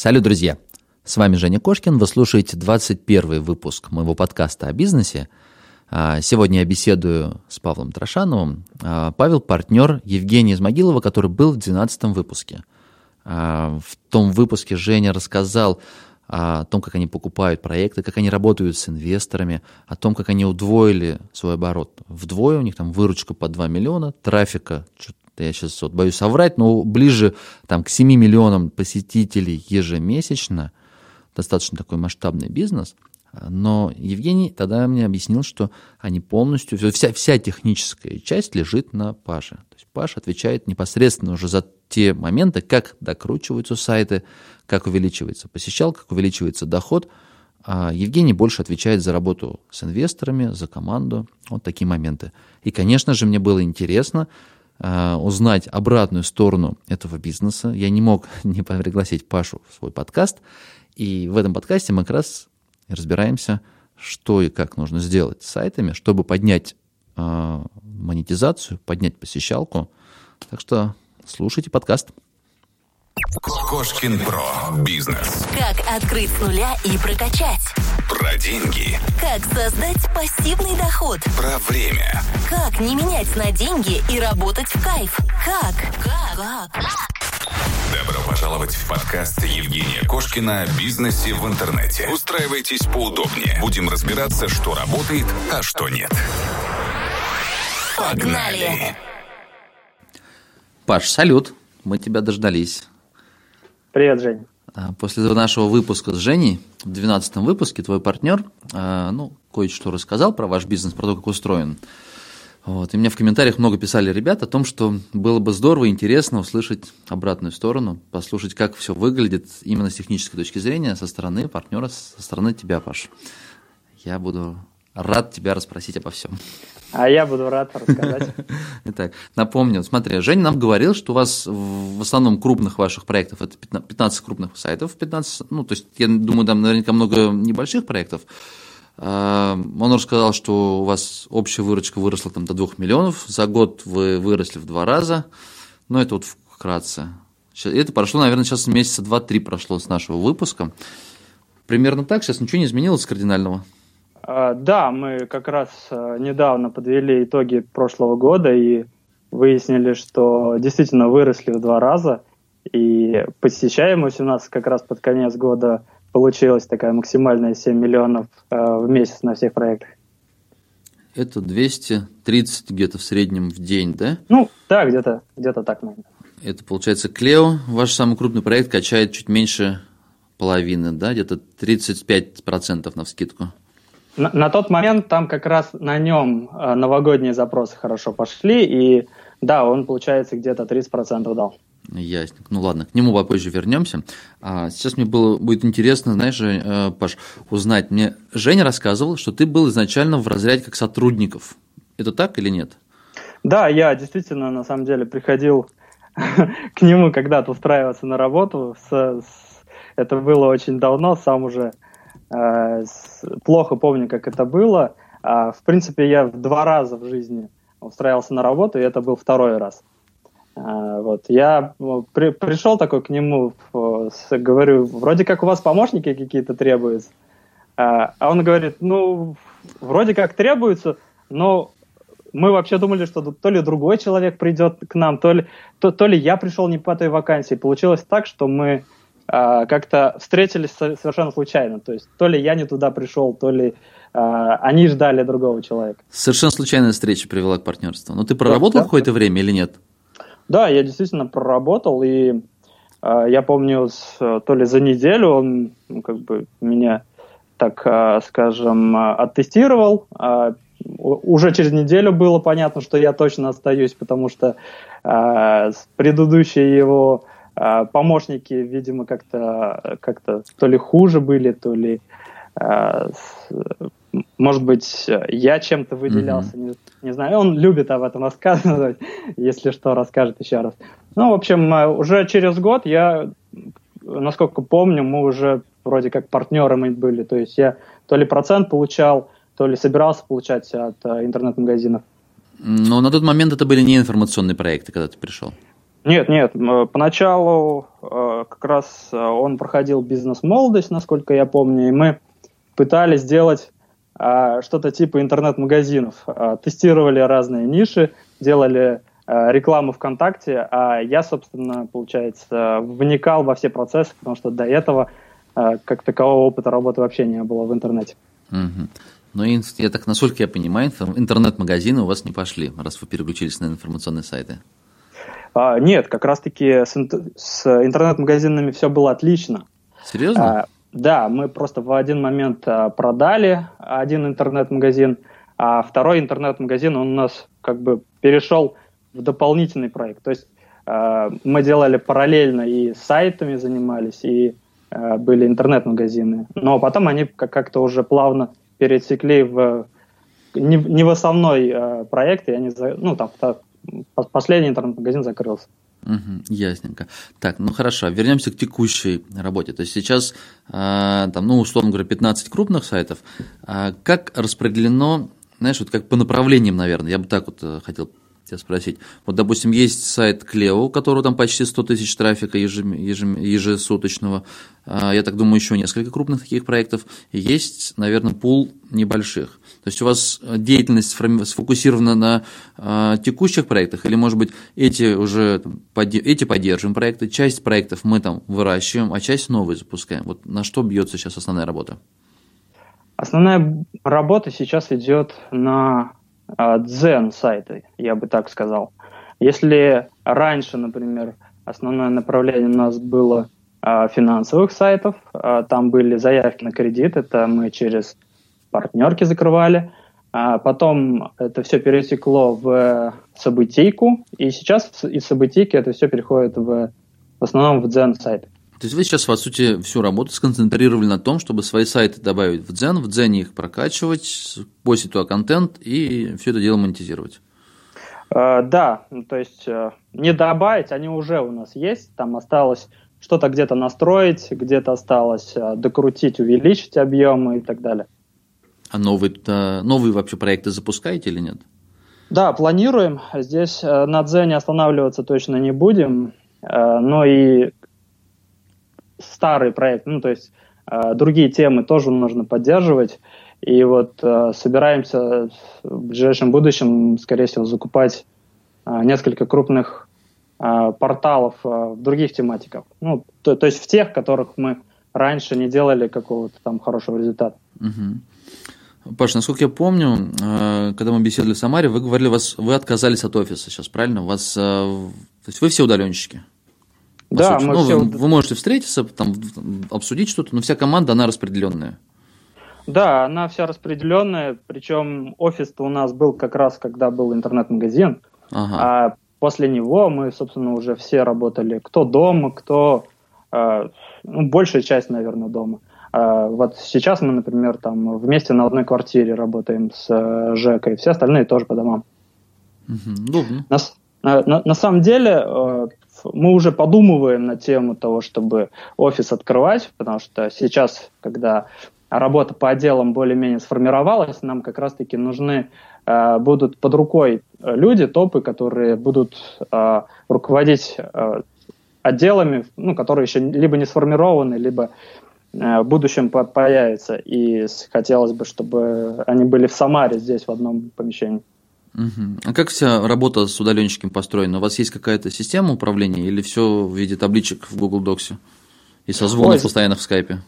Салют, друзья! С вами Женя Кошкин, вы слушаете 21 выпуск моего подкаста о бизнесе. А, сегодня я беседую с Павлом Трошановым. А, Павел – партнер Евгения Измогилова, который был в 12 выпуске. А, в том выпуске Женя рассказал о том, как они покупают проекты, как они работают с инвесторами, о том, как они удвоили свой оборот. Вдвое у них там выручка по 2 миллиона, трафика я сейчас вот боюсь соврать, но ближе там, к 7 миллионам посетителей ежемесячно, достаточно такой масштабный бизнес. Но Евгений тогда мне объяснил, что они полностью, вся, вся техническая часть лежит на Паше. То есть Паша отвечает непосредственно уже за те моменты, как докручиваются сайты, как увеличивается посещал, как увеличивается доход. А Евгений больше отвечает за работу с инвесторами, за команду, вот такие моменты. И, конечно же, мне было интересно, Э, узнать обратную сторону этого бизнеса. Я не мог не пригласить Пашу в свой подкаст. И в этом подкасте мы как раз разбираемся, что и как нужно сделать с сайтами, чтобы поднять э, монетизацию, поднять посещалку. Так что слушайте подкаст. Кошкин Про. Бизнес. Как открыть с нуля и прокачать. Про деньги. Как создать пассивный доход. Про время. Как не менять на деньги и работать в кайф. Как? Как? Как? Добро пожаловать в подкаст Евгения Кошкина о бизнесе в интернете. Устраивайтесь поудобнее. Будем разбираться, что работает, а что нет. Погнали! Паш, салют. Мы тебя дождались. Привет, Жень. А, после нашего выпуска с Женей, в 12 выпуске, твой партнер, а, ну, кое-что рассказал про ваш бизнес, про то, как устроен. Вот. И мне в комментариях много писали ребят о том, что было бы здорово и интересно услышать обратную сторону, послушать, как все выглядит именно с технической точки зрения, со стороны партнера, со стороны тебя, Паш. Я буду рад тебя расспросить обо всем. А я буду рад рассказать. Итак, напомню, смотри, Женя нам говорил, что у вас в основном крупных ваших проектов, это 15 крупных сайтов, 15, ну, то есть, я думаю, там наверняка много небольших проектов. А, он рассказал, что у вас общая выручка выросла там до 2 миллионов, за год вы выросли в два раза, но это вот вкратце. Это прошло, наверное, сейчас месяца 2-3 прошло с нашего выпуска. Примерно так, сейчас ничего не изменилось кардинального. А, да, мы как раз э, недавно подвели итоги прошлого года и выяснили, что действительно выросли в два раза. И посещаемость у нас как раз под конец года получилась такая максимальная 7 миллионов э, в месяц на всех проектах. Это 230 где-то в среднем в день, да? Ну, да, где-то где так, наверное. Это получается Клео, ваш самый крупный проект, качает чуть меньше половины, да, где-то 35% на вскидку. На, на тот момент там как раз на нем э, новогодние запросы хорошо пошли, и да, он, получается, где-то 30% дал. Ясно. Ну ладно, к нему попозже вернемся. А сейчас мне было, будет интересно, знаешь, э, Паш, узнать. Мне Женя рассказывал, что ты был изначально в разряде как сотрудников. Это так или нет? Да, я действительно, на самом деле, приходил к нему когда-то устраиваться на работу. С, с, это было очень давно, сам уже плохо помню, как это было. А, в принципе, я в два раза в жизни устраивался на работу, и это был второй раз. А, вот. Я ну, при, пришел такой к нему, говорю, вроде как у вас помощники какие-то требуются. А, а он говорит, ну, вроде как требуются, но мы вообще думали, что то ли другой человек придет к нам, то ли, то, то ли я пришел не по той вакансии. Получилось так, что мы как-то встретились совершенно случайно. То есть то ли я не туда пришел, то ли а, они ждали другого человека. Совершенно случайная встреча привела к партнерству. Но ты проработал да, какое-то время или нет? Да, я действительно проработал, и э, я помню, с, то ли за неделю он ну, как бы меня, так э, скажем, оттестировал. Э, уже через неделю было понятно, что я точно остаюсь, потому что э, предыдущие его а, помощники, видимо, как-то как то ли хуже были, то ли, а, может быть, я чем-то выделялся, mm-hmm. не, не знаю. Он любит об этом рассказывать, если что, расскажет еще раз. Ну, в общем, а, уже через год я, насколько помню, мы уже вроде как партнерами были. То есть я то ли процент получал, то ли собирался получать от интернет-магазинов. Но на тот момент это были не информационные проекты, когда ты пришел. Нет, нет, поначалу э, как раз э, он проходил бизнес-молодость, насколько я помню, и мы пытались сделать э, что-то типа интернет-магазинов. Тестировали разные ниши, делали рекламу ВКонтакте, а я, собственно, получается, вникал во все процессы, потому что до этого как такового опыта работы вообще не было в интернете. Угу. Но я так, насколько я понимаю, интернет-магазины у вас не пошли, раз вы переключились на информационные сайты. А, нет, как раз-таки с, с интернет-магазинами все было отлично. Серьезно? А, да, мы просто в один момент а, продали один интернет-магазин, а второй интернет-магазин он у нас как бы перешел в дополнительный проект. То есть а, мы делали параллельно и сайтами занимались, и а, были интернет-магазины. Но потом они как-то уже плавно пересекли в не, не в основной э, проект, и они, ну, там, последний интернет-магазин закрылся. Угу, ясненько. Так, ну хорошо, вернемся к текущей работе. То есть сейчас, э, там, ну, условно говоря, 15 крупных сайтов. А как распределено, знаешь, вот как по направлениям, наверное, я бы так вот э, хотел тебя спросить. Вот, допустим, есть сайт Клео, у которого там почти 100 тысяч трафика ежем, ежем, ежесуточного. А, я так думаю, еще несколько крупных таких проектов. Есть, наверное, пул небольших. То есть у вас деятельность сфокусирована на а, текущих проектах, или, может быть, эти уже эти поддерживаем проекты, часть проектов мы там выращиваем, а часть новые запускаем. Вот на что бьется сейчас основная работа? Основная работа сейчас идет на дзен сайты, я бы так сказал. Если раньше, например, основное направление у нас было а, финансовых сайтов, а, там были заявки на кредит, это мы через партнерки закрывали, а потом это все перетекло в событийку, и сейчас из событийки это все переходит в, в основном в дзен сайты. То есть вы сейчас, по сути, всю работу сконцентрировали на том, чтобы свои сайты добавить в Дзен, в Дзене их прокачивать, постить туда контент и все это дело монетизировать. Э, да, ну, то есть э, не добавить, они уже у нас есть, там осталось что-то где-то настроить, где-то осталось э, докрутить, увеличить объемы и так далее. А новые, новые вообще проекты запускаете или нет? Да, планируем. Здесь на Дзене останавливаться точно не будем. Но и старый проект, ну, то есть э, другие темы тоже нужно поддерживать. И вот э, собираемся в ближайшем будущем, скорее всего, закупать э, несколько крупных э, порталов э, в других тематиках. Ну, то, то есть в тех, которых мы раньше не делали какого-то там хорошего результата. Угу. Паш, насколько я помню, э, когда мы беседовали в Самаре, вы говорили, вас, вы отказались от офиса сейчас, правильно? У вас, э, то есть вы все удаленщики? Да, мы ну, все... вы, вы можете встретиться, там, обсудить что-то, но вся команда, она распределенная. Да, она вся распределенная, причем офис-то у нас был как раз, когда был интернет-магазин, ага. а после него мы, собственно, уже все работали, кто дома, кто, э, ну, большая часть, наверное, дома. Э, вот сейчас мы, например, там вместе на одной квартире работаем с э, Жекой, все остальные тоже по домам. Угу, на, на, на самом деле, э, мы уже подумываем на тему того, чтобы офис открывать, потому что сейчас, когда работа по отделам более-менее сформировалась, нам как раз-таки нужны э, будут под рукой люди, топы, которые будут э, руководить э, отделами, ну, которые еще либо не сформированы, либо э, в будущем появятся. И хотелось бы, чтобы они были в Самаре здесь в одном помещении. Угу. А как вся работа с удаленщиком построена? У вас есть какая-то система управления или все в виде табличек в Google Docs? И созвонов Ой. постоянных в скайпе?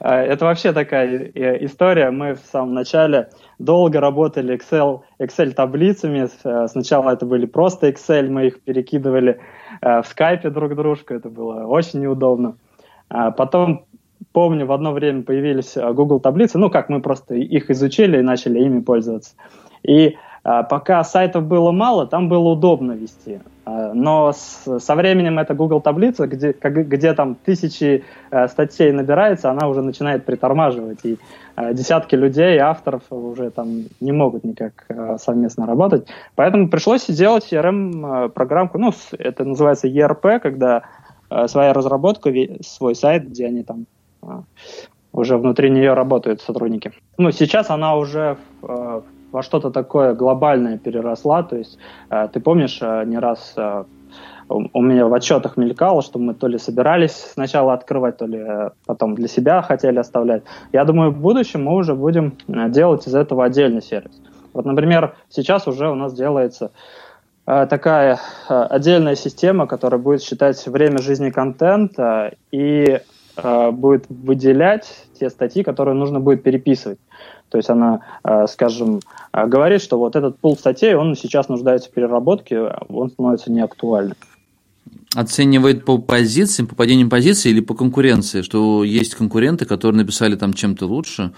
Это вообще такая э, история. Мы в самом начале долго работали Excel, Excel таблицами. Э, сначала это были просто Excel, мы их перекидывали э, в скайпе друг дружку. Это было очень неудобно. А потом помню, в одно время появились Google таблицы, ну как мы просто их изучили и начали ими пользоваться. И пока сайтов было мало, там было удобно вести. А, но с, со временем эта Google таблица, где, где там тысячи э, статей набирается, она уже начинает притормаживать. И э, десятки людей, авторов уже там не могут никак э, совместно работать. Поэтому пришлось сделать CRM-программку. Ну, это называется ERP, когда своя разработка, свой сайт, где они там уже внутри нее работают сотрудники. Ну, сейчас она уже в во что-то такое глобальное переросла. То есть э, ты помнишь, э, не раз э, у меня в отчетах мелькало, что мы то ли собирались сначала открывать, то ли потом для себя хотели оставлять. Я думаю, в будущем мы уже будем делать из этого отдельный сервис. Вот, например, сейчас уже у нас делается такая отдельная система, которая будет считать время жизни контента и будет выделять те статьи, которые нужно будет переписывать. То есть она, скажем, говорит, что вот этот пул статей, он сейчас нуждается в переработке, он становится неактуальным оценивает по позициям, по падениям позиций или по конкуренции, что есть конкуренты, которые написали там чем-то лучше,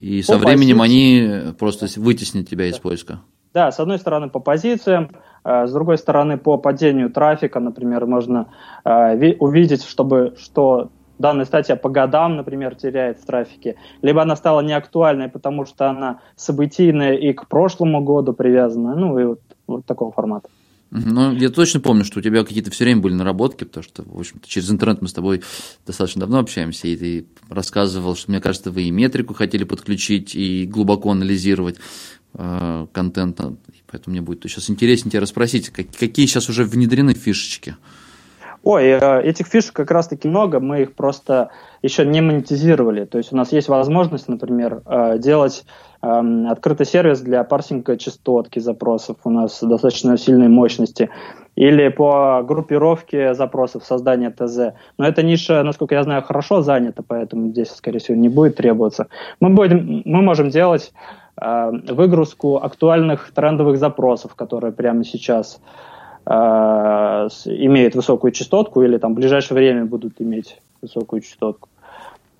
и по со временем позиции. они просто вытеснят тебя из поиска. Да, с одной стороны по позициям, а с другой стороны по падению трафика, например, можно э, увидеть, чтобы что данная статья по годам, например, теряет в трафике, либо она стала неактуальной, потому что она событийная и к прошлому году привязана, ну и вот, вот такого формата. Ну, я точно помню, что у тебя какие-то все время были наработки, потому что, в общем-то, через интернет мы с тобой достаточно давно общаемся, и ты рассказывал, что, мне кажется, вы и метрику хотели подключить, и глубоко анализировать э, контент, поэтому мне будет сейчас интереснее тебя расспросить, как, какие сейчас уже внедрены фишечки? Ой, э, этих фишек как раз-таки много, мы их просто еще не монетизировали. То есть у нас есть возможность, например, э, делать эм, открытый сервис для парсинга частотки запросов. У нас достаточно сильные мощности. Или по группировке запросов создания ТЗ. Но эта ниша, насколько я знаю, хорошо занята, поэтому здесь, скорее всего, не будет требоваться. Мы, будем, мы можем делать э, выгрузку актуальных трендовых запросов, которые прямо сейчас э, имеют высокую частотку или там в ближайшее время будут иметь высокую частотку.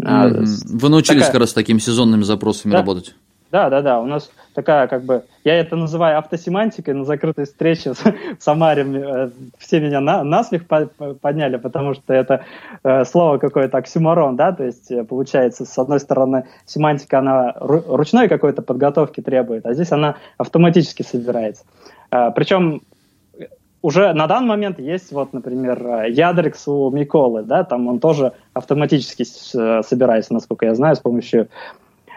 Mm-hmm. Вы научились такая... как раз с такими сезонными запросами да. работать? Да, да, да. У нас такая, как бы, я это называю автосемантикой на закрытой встрече в Самаре. Э, все меня на, насмех подняли, потому что это э, слово какое-то оксюморон, да, то есть э, получается, с одной стороны, семантика, она ручной какой-то подготовки требует, а здесь она автоматически собирается. Э, причем уже на данный момент есть, вот, например, Ядрикс у Миколы, да, там он тоже автоматически собирается, насколько я знаю, с помощью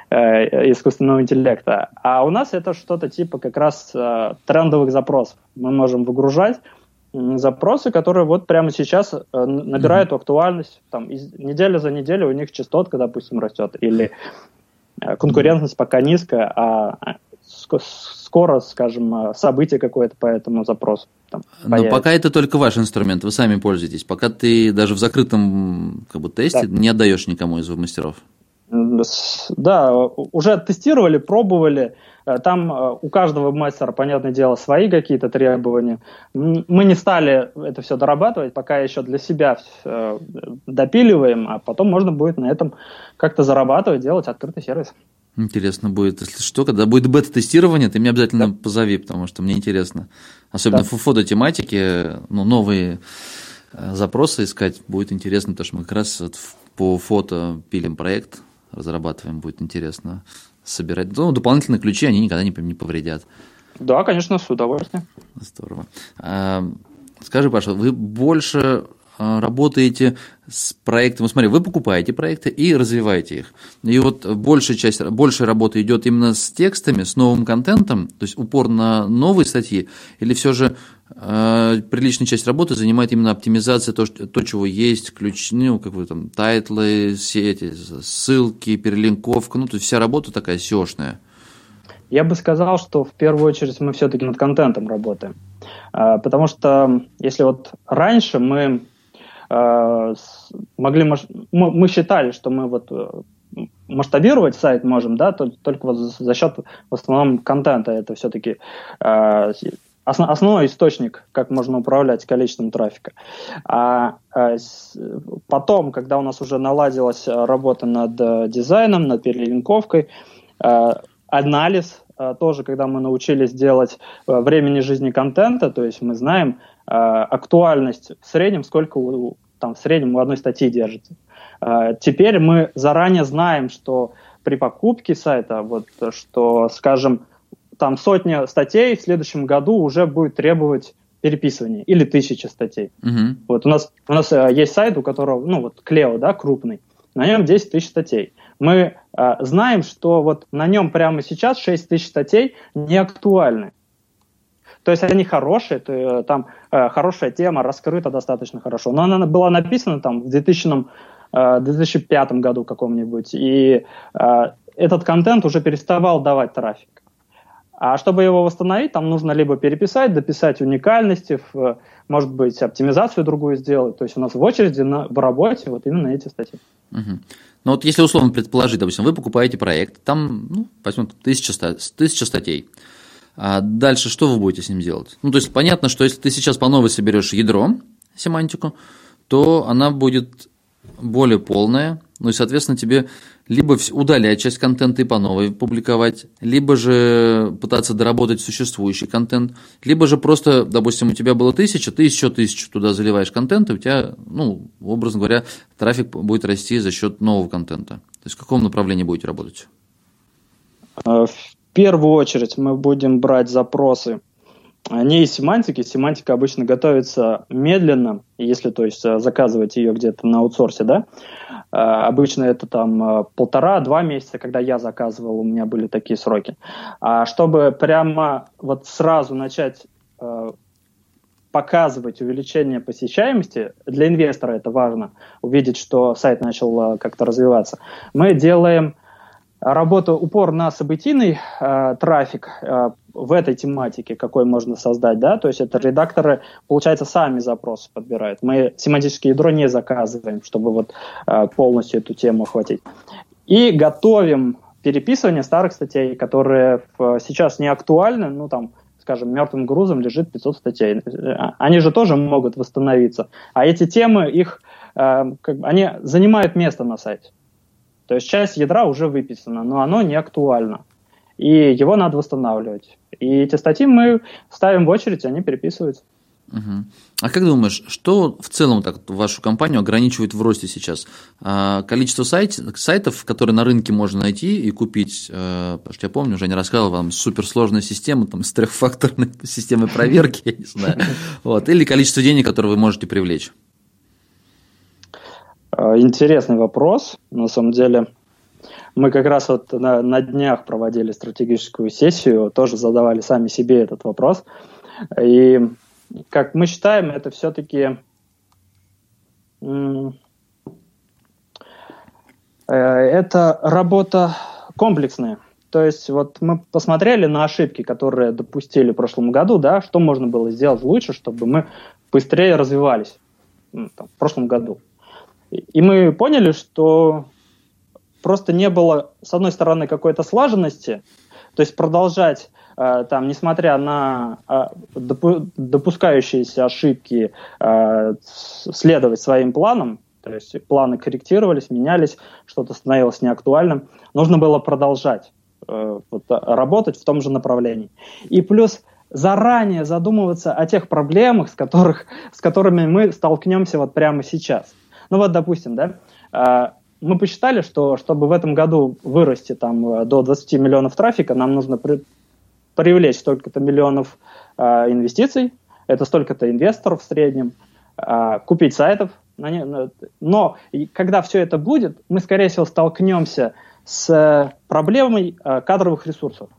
э, искусственного интеллекта. А у нас это что-то типа как раз э, трендовых запросов. Мы можем выгружать запросы, которые вот прямо сейчас э, набирают mm-hmm. актуальность. Там, из, неделя за неделей у них частотка, допустим, растет, или э, конкурентность пока низкая, а скоро, скажем, э, событие какое-то по этому запросу. Там, Но пока это только ваш инструмент, вы сами пользуетесь. Пока ты даже в закрытом как бы, тесте да. не отдаешь никому из мастеров. Да, уже тестировали, пробовали. Э, там э, у каждого мастера, понятное дело, свои какие-то требования. Мы не стали это все дорабатывать, пока еще для себя допиливаем, а потом можно будет на этом как-то зарабатывать, делать открытый сервис. Интересно будет, если что, когда будет бета-тестирование, ты меня обязательно да. позови, потому что мне интересно. Особенно да. в фототематике, ну, новые э, запросы искать будет интересно, потому что мы как раз по фото пилим проект, разрабатываем, будет интересно собирать. Ну, дополнительные ключи, они никогда не, не повредят. Да, конечно, с удовольствием. Здорово. А, скажи, Паша, вы больше работаете с проектом, смотри, вы покупаете проекты и развиваете их. И вот большая часть, большая работа идет именно с текстами, с новым контентом, то есть упор на новые статьи, или все же э, приличная часть работы занимает именно оптимизация то, что, то чего есть, ключ, ну, как бы там, title ы, все эти ссылки, перелинковка, ну, то есть вся работа такая SEO-шная. Я бы сказал, что в первую очередь мы все-таки над контентом работаем. А, потому что если вот раньше мы могли мы считали, что мы вот э, масштабировать сайт можем, да, только вот за счет в основном контента. Это все-таки э, основной источник, как можно управлять количеством трафика. А потом, когда у нас уже наладилась работа над дизайном, над перелинковкой, анализ тоже, когда мы научились делать времени жизни контента, то есть мы знаем актуальность в среднем, сколько у, там в среднем у одной статьи держится. А, теперь мы заранее знаем, что при покупке сайта, вот, что, скажем, там сотня статей в следующем году уже будет требовать переписывания или тысяча статей. Uh-huh. Вот у нас, у нас э, есть сайт, у которого, ну вот Клео, да, крупный, на нем 10 тысяч статей. Мы э, знаем, что вот на нем прямо сейчас 6 тысяч статей не актуальны. То есть они хорошие, то, там э, хорошая тема, раскрыта достаточно хорошо. Но она была написана там в 2000, э, 2005 году каком-нибудь, и э, этот контент уже переставал давать трафик. А чтобы его восстановить, там нужно либо переписать, дописать уникальности, в, может быть, оптимизацию другую сделать. То есть у нас в очереди на, в работе вот именно эти статьи. Угу. Ну вот если условно предположить, допустим, вы покупаете проект, там, ну, возьмем, тысяча, тысяча статей. А дальше что вы будете с ним делать? Ну, то есть понятно, что если ты сейчас по новой соберешь ядро, семантику, то она будет более полная, ну и, соответственно, тебе либо удалять часть контента и по новой публиковать, либо же пытаться доработать существующий контент, либо же просто, допустим, у тебя было тысяча, ты еще тысячу туда заливаешь контент, и у тебя, ну, образно говоря, трафик будет расти за счет нового контента. То есть в каком направлении будете работать? Первую очередь мы будем брать запросы не из семантики. Семантика обычно готовится медленно, если то есть заказывать ее где-то на аутсорсе, да. А, обычно это там полтора-два месяца, когда я заказывал, у меня были такие сроки. А чтобы прямо вот сразу начать а, показывать увеличение посещаемости, для инвестора это важно, увидеть, что сайт начал а, как-то развиваться, мы делаем работа упор на событийный э, трафик э, в этой тематике, какой можно создать, да, то есть это редакторы, получается, сами запросы подбирают. Мы семантическое ядро не заказываем, чтобы вот э, полностью эту тему охватить. И готовим переписывание старых статей, которые в, сейчас не актуальны, ну там, скажем, мертвым грузом лежит 500 статей. Они же тоже могут восстановиться. А эти темы, их, э, как, они занимают место на сайте. То есть часть ядра уже выписана, но оно не актуально. И его надо восстанавливать. И эти статьи мы ставим в очередь, и они переписываются. Угу. А как думаешь, что в целом так вашу компанию ограничивает в росте сейчас? А, количество сайт, сайтов, которые на рынке можно найти и купить, а, потому что я помню, Женя рассказывал вам суперсложная система там, с трехфакторной системой проверки, я не знаю, вот, или количество денег, которые вы можете привлечь? Э, интересный вопрос. На самом деле, мы как раз вот на, на днях проводили стратегическую сессию, тоже задавали сами себе этот вопрос. И как мы считаем, это все-таки э, это работа комплексная. То есть вот мы посмотрели на ошибки, которые допустили в прошлом году, да, что можно было сделать лучше, чтобы мы быстрее развивались ну, там, в прошлом году. И мы поняли, что просто не было, с одной стороны, какой-то слаженности, то есть продолжать э, там, несмотря на э, допускающиеся ошибки, э, следовать своим планам, то есть планы корректировались, менялись, что-то становилось неактуальным, нужно было продолжать вот, работать в том же направлении. И плюс заранее задумываться о тех проблемах, с, которых, с которыми мы столкнемся вот прямо сейчас – ну вот, допустим, да, а, мы посчитали, что чтобы в этом году вырасти там э, до 20 миллионов трафика, нам нужно при, привлечь столько-то миллионов э, инвестиций, это столько-то инвесторов в среднем, э, купить сайтов. Но когда все это будет, мы, скорее всего, столкнемся с проблемой э, кадровых ресурсов.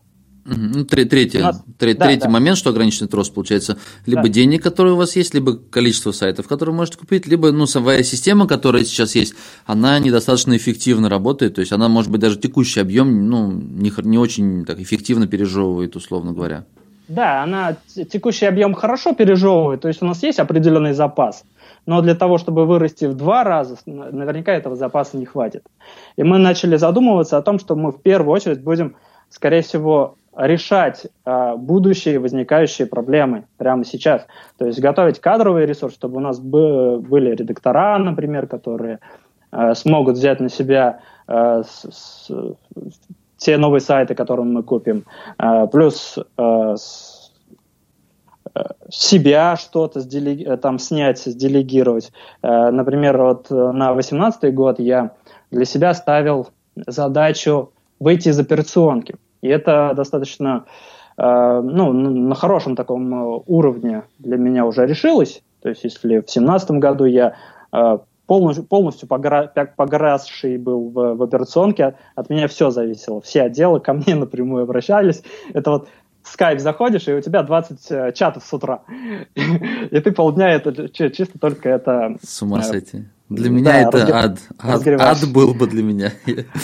Ну, третий, нас... третий, да, третий да. момент, что ограниченный рост получается, либо да. денег, которые у вас есть, либо количество сайтов, которые вы можете купить, либо ну, самая система, которая сейчас есть, она недостаточно эффективно работает, то есть она, может быть, даже текущий объем ну, не, не очень так эффективно пережевывает, условно говоря. Да, она текущий объем хорошо пережевывает, то есть у нас есть определенный запас, но для того, чтобы вырасти в два раза, наверняка этого запаса не хватит. И мы начали задумываться о том, что мы в первую очередь будем, скорее всего, решать э, будущие возникающие проблемы прямо сейчас. То есть готовить кадровый ресурс, чтобы у нас бы, были редактора, например, которые э, смогут взять на себя э, с, с, те новые сайты, которые мы купим, э, плюс э, с, себя что-то сделеги- там снять, сделегировать. Э, например, вот на 2018 год я для себя ставил задачу выйти из операционки. И это достаточно э, ну, на хорошем таком э, уровне для меня уже решилось. То есть если в 2017 году я э, полностью, полностью погра, погрязший был в, в операционке, от меня все зависело. Все отделы ко мне напрямую обращались. Это вот скайп заходишь, и у тебя 20 э, чатов с утра. И ты полдня это чисто только это... С ума сойти. Для меня да, это ад. ад. Ад был бы для меня.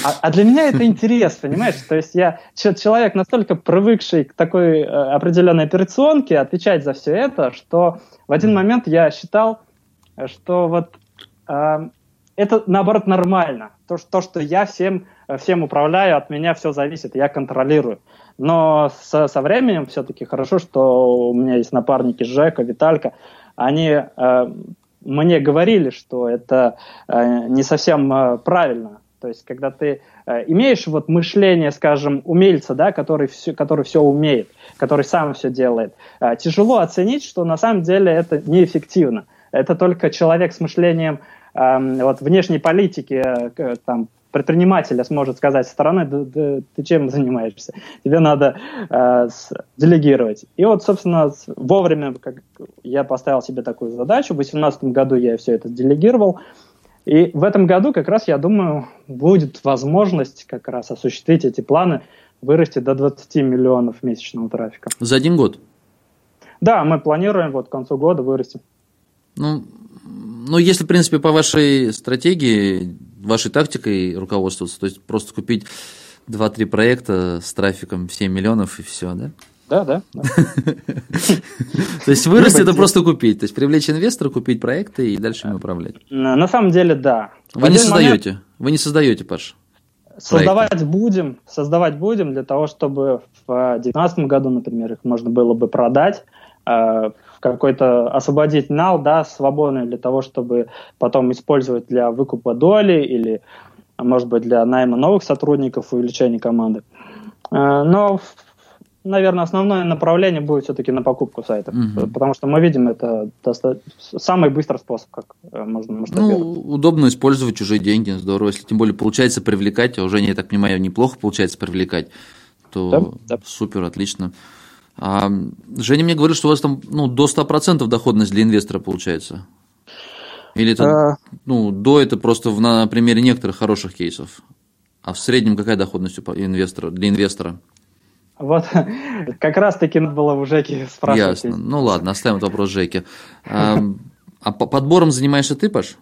А, а для меня это интерес, понимаешь? То есть я человек настолько привыкший к такой э, определенной операционке, отвечать за все это, что в один момент я считал, что вот э, это наоборот нормально. То, что я всем, всем управляю, от меня все зависит, я контролирую. Но со, со временем все-таки хорошо, что у меня есть напарники Жека, Виталька. Они э, мне говорили, что это э, не совсем э, правильно. То есть, когда ты э, имеешь вот мышление, скажем, умельца, да, который все, который все умеет, который сам все делает, э, тяжело оценить, что на самом деле это неэффективно. Это только человек с мышлением э, вот, внешней политики, э, там, предпринимателя сможет сказать со стороны, да, да, ты чем занимаешься, тебе надо э, с, делегировать. И вот, собственно, вовремя как я поставил себе такую задачу, в 2018 году я все это делегировал, и в этом году как раз, я думаю, будет возможность как раз осуществить эти планы, вырасти до 20 миллионов месячного трафика. За один год? Да, мы планируем вот к концу года вырасти. Ну, ну, если, в принципе, по вашей стратегии, вашей тактикой руководствоваться, то есть просто купить 2-3 проекта с трафиком в 7 миллионов и все, да? Да, да. То есть вырасти это просто купить, то есть привлечь инвестора, купить проекты и дальше им управлять. На самом деле, да. Вы не создаете, вы не создаете, Паш. Создавать будем, создавать будем для того, чтобы в 2019 году, например, их можно было бы продать, э, какой-то освободить нал, да, свободный для того, чтобы потом использовать для выкупа доли или, может быть, для найма новых сотрудников, увеличения команды. Э, но, наверное, основное направление будет все-таки на покупку сайтов, угу. потому что мы видим это самый быстрый способ, как э, можно масштабировать. Ну, удобно использовать чужие деньги, здорово, если тем более получается привлекать, а уже, я так понимаю, неплохо получается привлекать, то да, да. супер, отлично. А Женя мне говорит, что у вас там ну, до 100% доходность для инвестора получается. Или это, а... ну, до это просто в, на примере некоторых хороших кейсов. А в среднем какая доходность у инвестора, для инвестора? Вот, как раз таки надо было у Жеки спрашивать. Ясно. Ну ладно, оставим этот вопрос Жеке. А, а подбором занимаешься ты, Паш?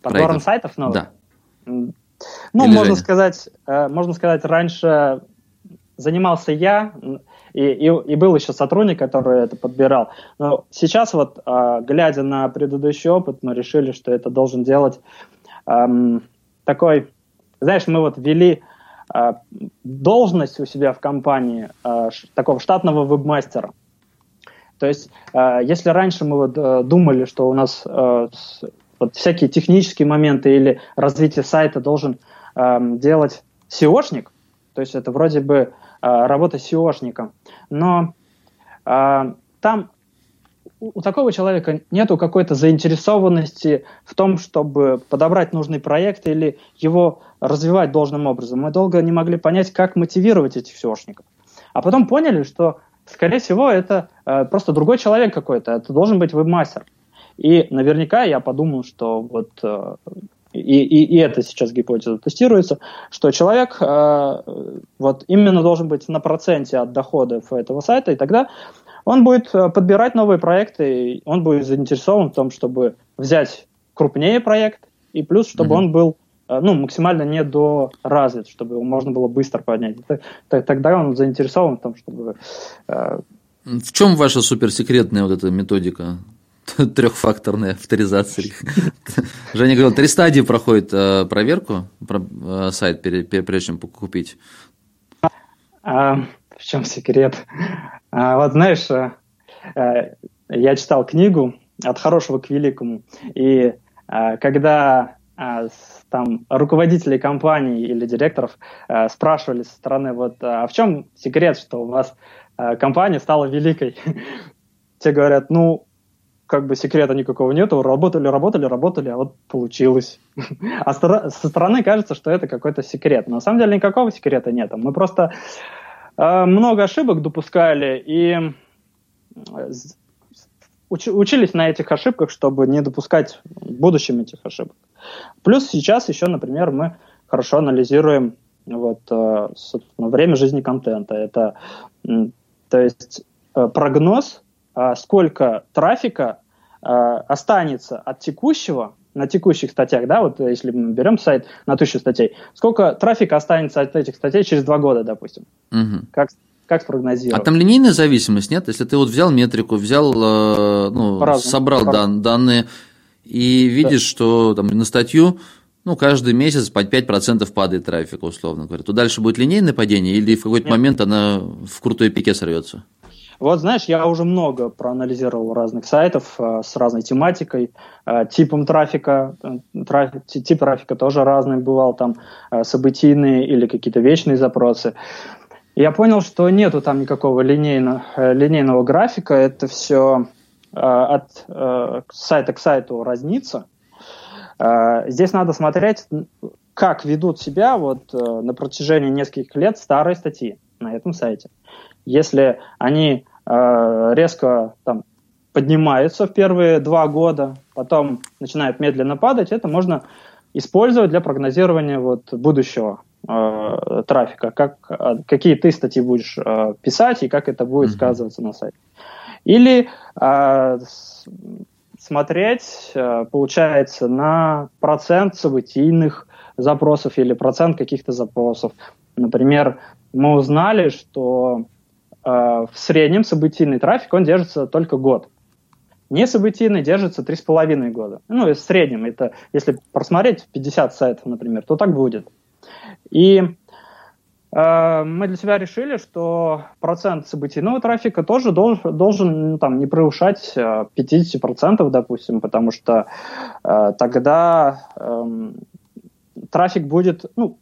Подбором сайтов новых? Да. Ну, Или можно Женя? сказать, э, можно сказать, раньше занимался я, и, и, и был еще сотрудник, который это подбирал. Но сейчас вот, э, глядя на предыдущий опыт, мы решили, что это должен делать эм, такой, знаешь, мы вот ввели э, должность у себя в компании э, такого штатного вебмастера. То есть, э, если раньше мы вот э, думали, что у нас э, вот всякие технические моменты или развитие сайта должен э, делать SEOшник, то есть это вроде бы Э, работа SEOшником. Но э, там у такого человека нету какой-то заинтересованности в том, чтобы подобрать нужный проект или его развивать должным образом. Мы долго не могли понять, как мотивировать этих SEOшников. А потом поняли, что, скорее всего, это э, просто другой человек какой-то, это должен быть вебмастер. И наверняка я подумал, что вот э, и, и, и это сейчас гипотеза тестируется, что человек э, вот именно должен быть на проценте от доходов этого сайта, и тогда он будет э, подбирать новые проекты, и он будет заинтересован в том, чтобы взять крупнее проект, и плюс, чтобы mm-hmm. он был э, ну, максимально недоразвит, чтобы его можно было быстро поднять. Тогда он заинтересован в том, чтобы... Э, в чем ваша суперсекретная вот эта методика? трехфакторной авторизации. Женя говорил, три стадии проходит э, проверку про, э, сайт, прежде чем купить. А, в чем секрет? А, вот знаешь, э, я читал книгу «От хорошего к великому», и когда там руководителей компаний или директоров спрашивали со стороны, вот, а в чем секрет, что у вас компания стала великой? Те говорят, ну, как бы секрета никакого нету, работали, работали, работали, а вот получилось. А со стороны кажется, что это какой-то секрет. На самом деле никакого секрета нет. Мы просто э, много ошибок допускали и э, учились на этих ошибках, чтобы не допускать в будущем этих ошибок. Плюс сейчас еще, например, мы хорошо анализируем вот, э, время жизни контента. Это То есть прогноз, сколько трафика э, останется от текущего на текущих статьях, да, вот если мы берем сайт на тысячу статей, сколько трафика останется от этих статей через два года, допустим? Угу. Как, как спрогнозировать? А там линейная зависимость, нет? Если ты вот взял метрику, взял, э, ну, По-разному. собрал дан, данные и видишь, что там на статью ну, каждый месяц по 5% падает трафик, условно говоря, то дальше будет линейное падение или в какой-то Нет. момент она в крутой пике сорвется? Вот знаешь, я уже много проанализировал разных сайтов э, с разной тематикой, э, типом трафика, э, ти- тип трафика тоже разный бывал, там э, событийные или какие-то вечные запросы. Я понял, что нету там никакого линейно- э, линейного графика, это все от э, сайта к сайту разнится. Э, Здесь надо смотреть, как ведут себя вот э, на протяжении нескольких лет старые статьи на этом сайте. Если они э, резко там, поднимаются в первые два года, потом начинают медленно падать, это можно использовать для прогнозирования вот, будущего э, трафика, как, э, какие ты статьи будешь э, писать и как это будет Мгм. сказываться на сайте. Или э, с- смотреть, э, получается, на процент событийных запросов или процент каких-то запросов. Например, мы узнали, что в среднем событийный трафик, он держится только год. Не событийный держится 3,5 года. Ну, в среднем, это если просмотреть 50 сайтов, например, то так будет. И э, мы для себя решили, что процент событийного трафика тоже должен, должен ну, там, не превышать э, 50%, допустим, потому что э, тогда эм, трафик будет, ну,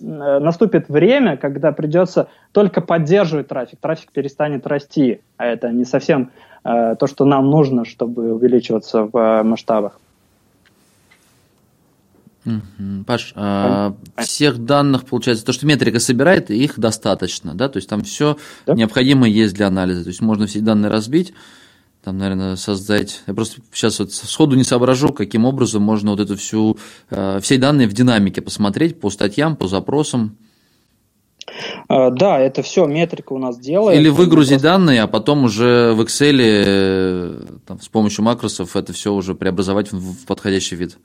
э, наступит время, когда придется только поддерживать трафик, трафик перестанет расти, а это не совсем э, то, что нам нужно, чтобы увеличиваться в э, масштабах. Паш, а, всех данных, получается, то, что метрика собирает, их достаточно, да, то есть там все Да. необходимое есть для анализа, то есть можно все данные разбить, там, наверное, создать, я просто сейчас вот сходу не соображу, каким образом можно вот эту всю, э, все данные в динамике посмотреть по статьям, по запросам, Э, да, это все метрика у нас делает. или выгрузить Просто- данные, а потом уже в Excel э, там, с помощью макросов это все уже преобразовать в, в подходящий вид.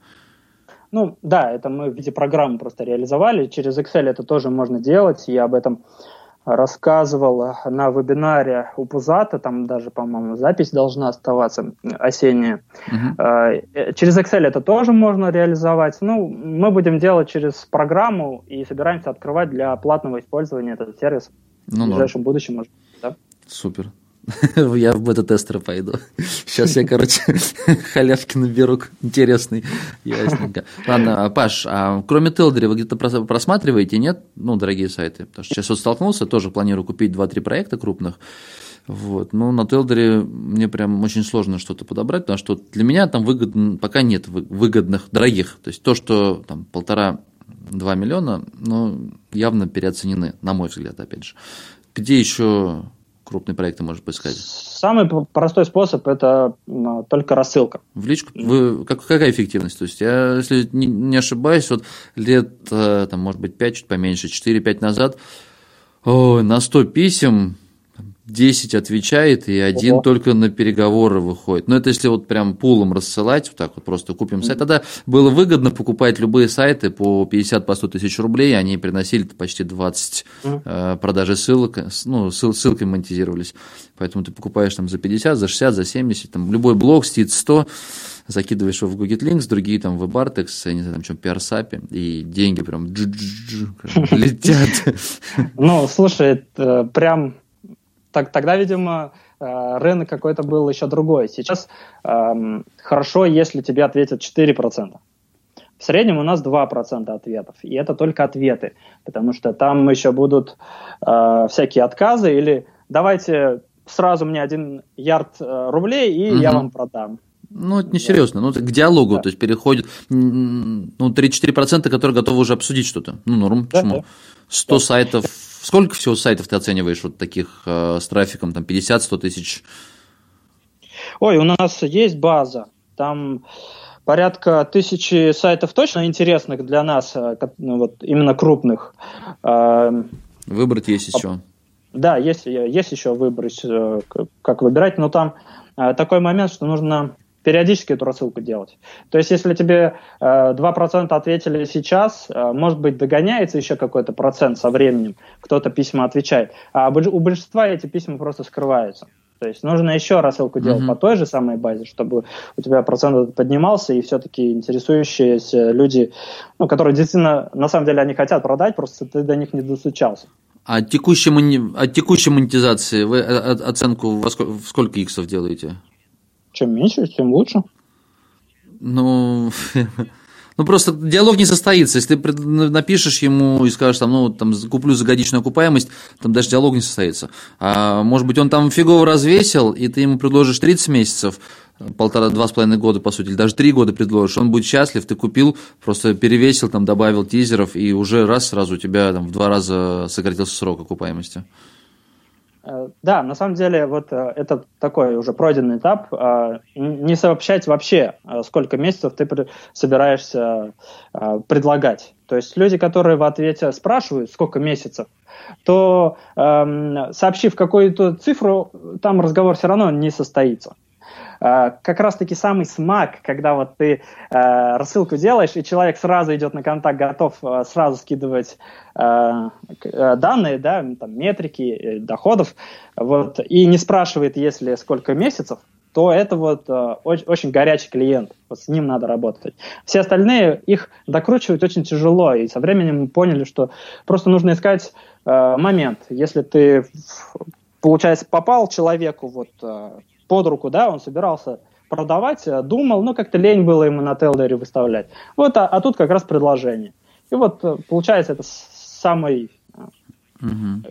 Ну, да, это мы в виде программы просто реализовали. Через Excel это тоже можно делать. Я об этом рассказывал на вебинаре у Пузата, там даже, по-моему, запись должна оставаться осенняя. Э, Через Excel это тоже можно реализовать. Ну, мы будем делать через программу и собираемся открывать для платного использования этот сервис в Ну, норм. ближайшем будущем. Может, да? Супер. Я в бета-тестеры пойду. Сейчас я, короче, халявки наберу интересный. Ясненько. Ладно, Паш, а кроме Телдери вы где-то прос- просматриваете, нет? Ну, дорогие сайты. Потому что сейчас вот столкнулся, тоже планирую купить 2-3 проекта крупных. Вот. Но на Телдере мне прям очень сложно что-то подобрать, потому что для меня там выгодно, пока нет вы- выгодных, дорогих. То есть то, что там полтора-два миллиона, ну, явно переоценены, на мой взгляд, опять же. Где еще крупные проекты можно поискать? Самый простой способ это только рассылка. В личку? Вы, как, какая эффективность? То есть, я, если не, не ошибаюсь, вот лет, э, там, может быть, 5, чуть поменьше, 4-5 назад, ой, на 100 писем 10 отвечает, и один Ого. только на переговоры выходит. Но это если вот прям пулом рассылать, вот так вот просто купим сайт. Тогда было выгодно покупать любые сайты по 50 по 100 тысяч рублей, они приносили почти 20 Мгм. э, продажи ссылок, ну, ссыл, ссылками монетизировались. Поэтому ты покупаешь там за 50, за 60, за 70, там любой блог стоит 100, закидываешь его в Google Links, другие там в WebArtex, я не знаю, там чем PRSAP, и деньги прям летят. Ну, слушай, это прям так, тогда, видимо, э, рынок какой-то был еще другой. Сейчас эм, хорошо, если тебе ответят 4%. В среднем у нас 2% ответов, и это только ответы, потому что там еще будут э, всякие отказы или давайте сразу мне один ярд э, рублей, и я Мгм. вам продам. Ну, это несерьезно. Ну, это к диалогу, Да. то есть переходит, ну, 3-4%, которые готовы уже обсудить что-то. Ну, норм, Да, почему? да. 100 сайтов. Сколько всего сайтов ты оцениваешь вот таких э, с трафиком, там, 50-100 тысяч? Ой, у нас есть база, там порядка тысячи сайтов точно интересных для нас, э, ну, вот именно крупных. Эм, Выбрать есть чего. Да, есть, есть еще выбор, э, как выбирать, но там э, такой момент, что нужно периодически эту рассылку делать. То есть, если тебе э, 2% ответили сейчас, э, может быть, догоняется еще какой-то процент со временем, кто-то письма отвечает, а у большинства эти письма просто скрываются. То есть нужно еще рассылку делать mm-hmm. по той же самой базе, чтобы у тебя процент поднимался, и все-таки интересующиеся люди, ну, которые действительно, на самом деле, они хотят продать, просто ты до них не достучался. А текущей, а текущей монетизации вы оценку во сколько, в сколько иксов делаете? Чем меньше, тем лучше. Ну, ну просто диалог не состоится. Если ты напишешь ему и скажешь, там, ну, там, куплю за годичную окупаемость, там даже диалог не состоится. А может быть, он там фигово развесил, и ты ему предложишь 30 месяцев, полтора-два с половиной года, по сути, или даже три года предложишь, он будет счастлив, ты купил, просто перевесил, там, добавил тизеров, и уже раз сразу у тебя там, в два раза сократился срок окупаемости. Э, да, на самом деле вот э, это такой уже пройденный этап. Э, не сообщать вообще, сколько месяцев ты собираешься предлагать. То есть люди, которые в ответе спрашивают, сколько месяцев, то эм, сообщив какую-то цифру, там разговор все равно не состоится. Э, как раз-таки самый смак, когда вот ты э, рассылку делаешь, и человек сразу идет на контакт, готов э, сразу скидывать данные, да, там, метрики, доходов, вот, и не спрашивает, если сколько месяцев, то это вот э, очень, очень горячий клиент, вот с ним надо работать. Все остальные их докручивать очень тяжело, и со временем мы поняли, что просто нужно искать э, момент. Если ты, получается, попал человеку вот э, под руку, да, он собирался продавать, э, думал, ну, как-то лень было ему на Телдере выставлять. Вот, а, а тут как раз предложение. И вот, э, получается, это самый угу.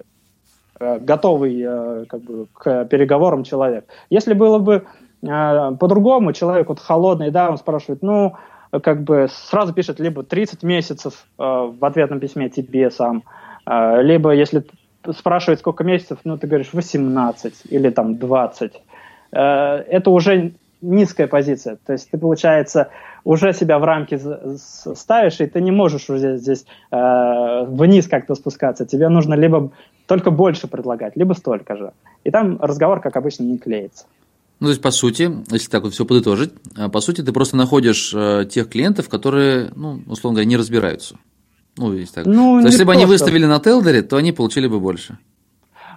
готовый как бы, к переговорам человек. Если было бы по-другому, человек вот холодный, да, он спрашивает, ну, как бы сразу пишет либо 30 месяцев в ответном письме тебе сам, либо если спрашивает, сколько месяцев, ну, ты говоришь 18 или там 20. Э, это уже низкая позиция. То есть ты, получается, уже себя в рамки ставишь, и ты не можешь уже здесь э, вниз как-то спускаться. Тебе нужно либо только больше предлагать, либо столько же. И там разговор, как обычно, не клеится. Ну, то есть, по сути, если так вот все подытожить, э, по сути, ты просто находишь э, тех клиентов, которые, ну, условно говоря, не разбираются. Ну, если так. Ну, то есть, если бы они выставили на Телдере, то они получили бы больше.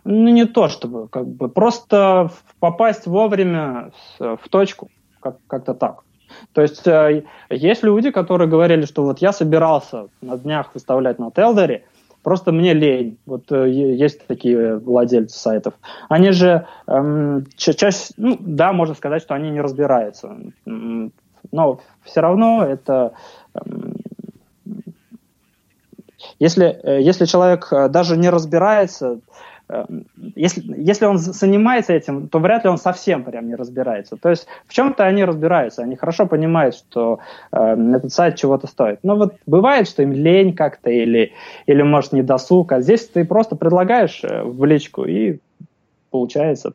Ну, не то чтобы, как бы, просто попасть вовремя в точку, как- как-то так. То есть э, есть люди, которые говорили, что вот я собирался на днях выставлять на Телдере, просто мне лень. Вот э, есть такие владельцы сайтов. Они же эм, ча- чаще, ну да, можно сказать, что они не разбираются. Но все равно это... Эм, если, э, если человек э, даже не разбирается, Эм, если, если он занимается этим, то вряд ли он совсем прям не разбирается. То есть в чем-то они разбираются, они хорошо понимают, что э, этот сайт чего-то стоит. Но вот бывает, что им лень как-то или, или может не досуг, а здесь ты просто предлагаешь э, в личку и получается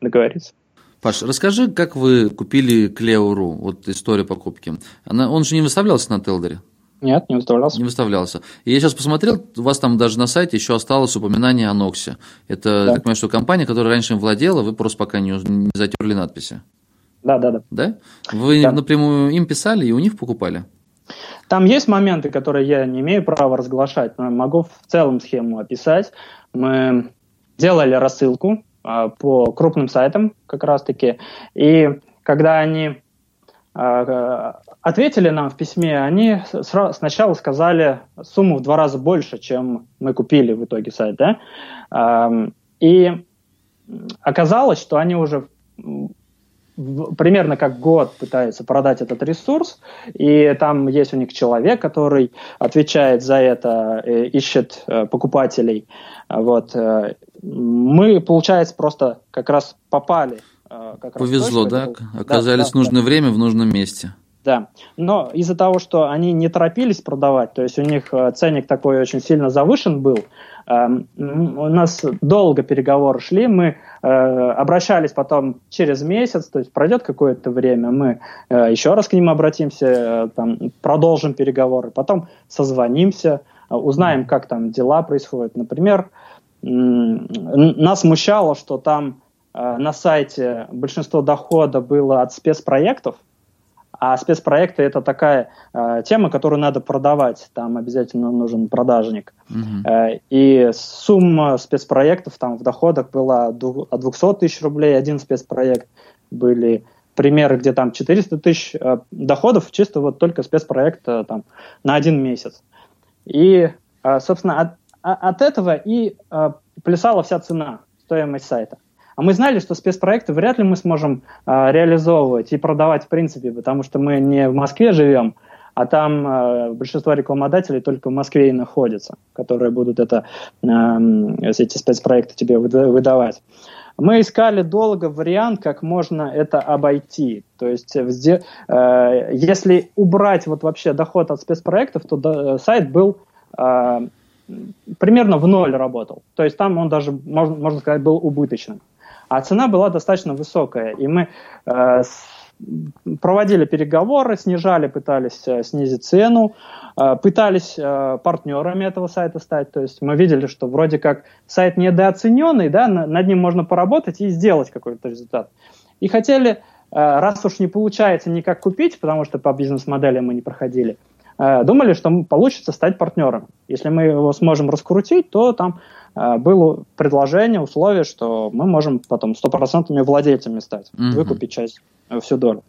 договориться. Паш, расскажи, как вы купили Клео.ру, вот история покупки. Она, он же не выставлялся на Телдере? Нет, не выставлялся. Не выставлялся. И я сейчас посмотрел, у вас там даже на сайте еще осталось упоминание о Ноксе. Это, да. так понимаю, что компания, которая раньше им владела, вы просто пока не, не затерли надписи. Да, да, да. Да? Вы да. напрямую им писали и у них покупали? Там есть моменты, которые я не имею права разглашать, но могу в целом схему описать. Мы делали рассылку а, по крупным сайтам как раз-таки, и когда они ответили нам в письме, они сначала сказали сумму в два раза больше, чем мы купили в итоге сайт, да, и оказалось, что они уже примерно как год пытаются продать этот ресурс, и там есть у них человек, который отвечает за это, э, ищет э, покупателей. Вот. Э, мы, получается, просто как раз попали а, как Повезло, раз да? Оказались да, в нужное да. время в нужном месте. Да, но из-за того, что они не торопились продавать, то есть у них э, ценник такой очень сильно завышен был, эм, у нас долго переговоры шли, мы э, обращались потом через месяц, то есть пройдет какое-то время, мы э, еще раз к ним обратимся, там, продолжим переговоры, потом созвонимся, узнаем, как там дела происходят. Например, нас смущало, что там на сайте большинство дохода было от спецпроектов, а спецпроекты это такая э, тема, которую надо продавать. Там обязательно нужен продажник. Uh-huh. Э, и сумма спецпроектов там в доходах была от 200 тысяч рублей. Один спецпроект были примеры, где там 400 тысяч э, доходов чисто вот только спецпроекта там на один месяц. И, э, собственно, от, а, от этого и э, плясала вся цена, стоимость сайта. А мы знали, что спецпроекты вряд ли мы сможем э, реализовывать и продавать в принципе, потому что мы не в Москве живем, а там э, большинство рекламодателей только в Москве и находятся, которые будут это, э, эти спецпроекты тебе выдавать. Мы искали долго вариант, как можно это обойти. То есть, э, если убрать вот вообще доход от спецпроектов, то до, сайт был э, примерно в ноль работал. То есть там он даже, можно, можно сказать, был убыточным. А цена была достаточно высокая, и мы э, проводили переговоры, снижали, пытались э, снизить цену, э, пытались э, партнерами этого сайта стать. То есть мы видели, что вроде как сайт недооцененный, да, на, над ним можно поработать и сделать какой-то результат. И хотели, э, раз уж не получается никак купить, потому что по бизнес-модели мы не проходили, э, думали, что получится стать партнером. Если мы его сможем раскрутить, то там было предложение, условие, что мы можем потом стопроцентными владельцами стать, mm-hmm. выкупить часть, э, всю долю.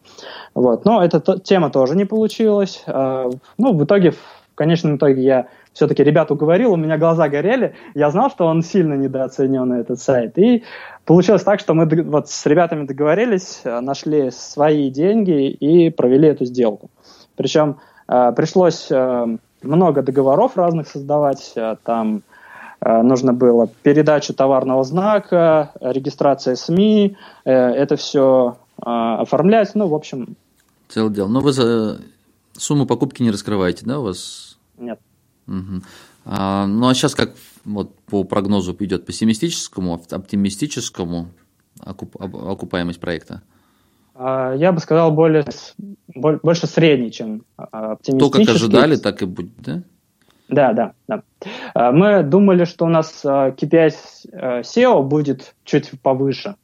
Вот. Но эта тема тоже не получилась. А, ну, в итоге, в конечном итоге я все-таки ребят уговорил, у меня глаза горели, я знал, что он сильно недооценен, этот сайт. И получилось так, что мы вот с ребятами договорились, э, нашли свои деньги и провели эту сделку. Причем э, пришлось много договоров разных создавать, там нужно было передачу товарного знака, регистрация СМИ, э, это все э, оформлять, ну, в общем... Целое дело. Но вы за сумму покупки не раскрываете, да, у вас? Нет. Угу. А, ну, а сейчас как вот по прогнозу идет пессимистическому, оптимистическому окуп, окупаемость проекта? А, я бы сказал, более, больше средний, чем оптимистический. То, как ожидали, так и будет, да? Да, да, да. А, мы думали, что у нас KPI а, SEO будет чуть повыше.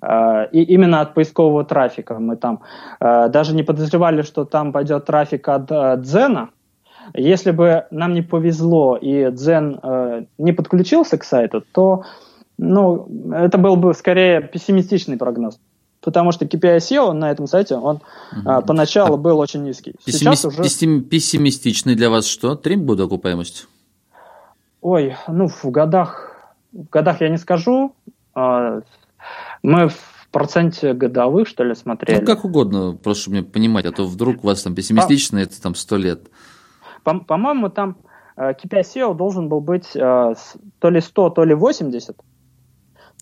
А, и именно от поискового трафика мы там даже не подозревали, что там пойдет трафик от Дзена. Если бы нам не повезло и Дзен не подключился к сайту, то ну, это был бы скорее пессимистичный прогноз потому что KPI SEO на этом сайте, он угу. а, поначалу а был очень низкий. Сейчас уже... Пессимистичный для вас что? Три года окупаемость? Ой, ну в годах, в годах я не скажу. А, мы в проценте годовых, что ли, смотрели. Ну, как угодно, просто чтобы мне понимать, а то вдруг у вас там пессимистично, По... это там сто лет. По- по-моему, там KPI SEO должен был быть э, то ли 100, то ли 80.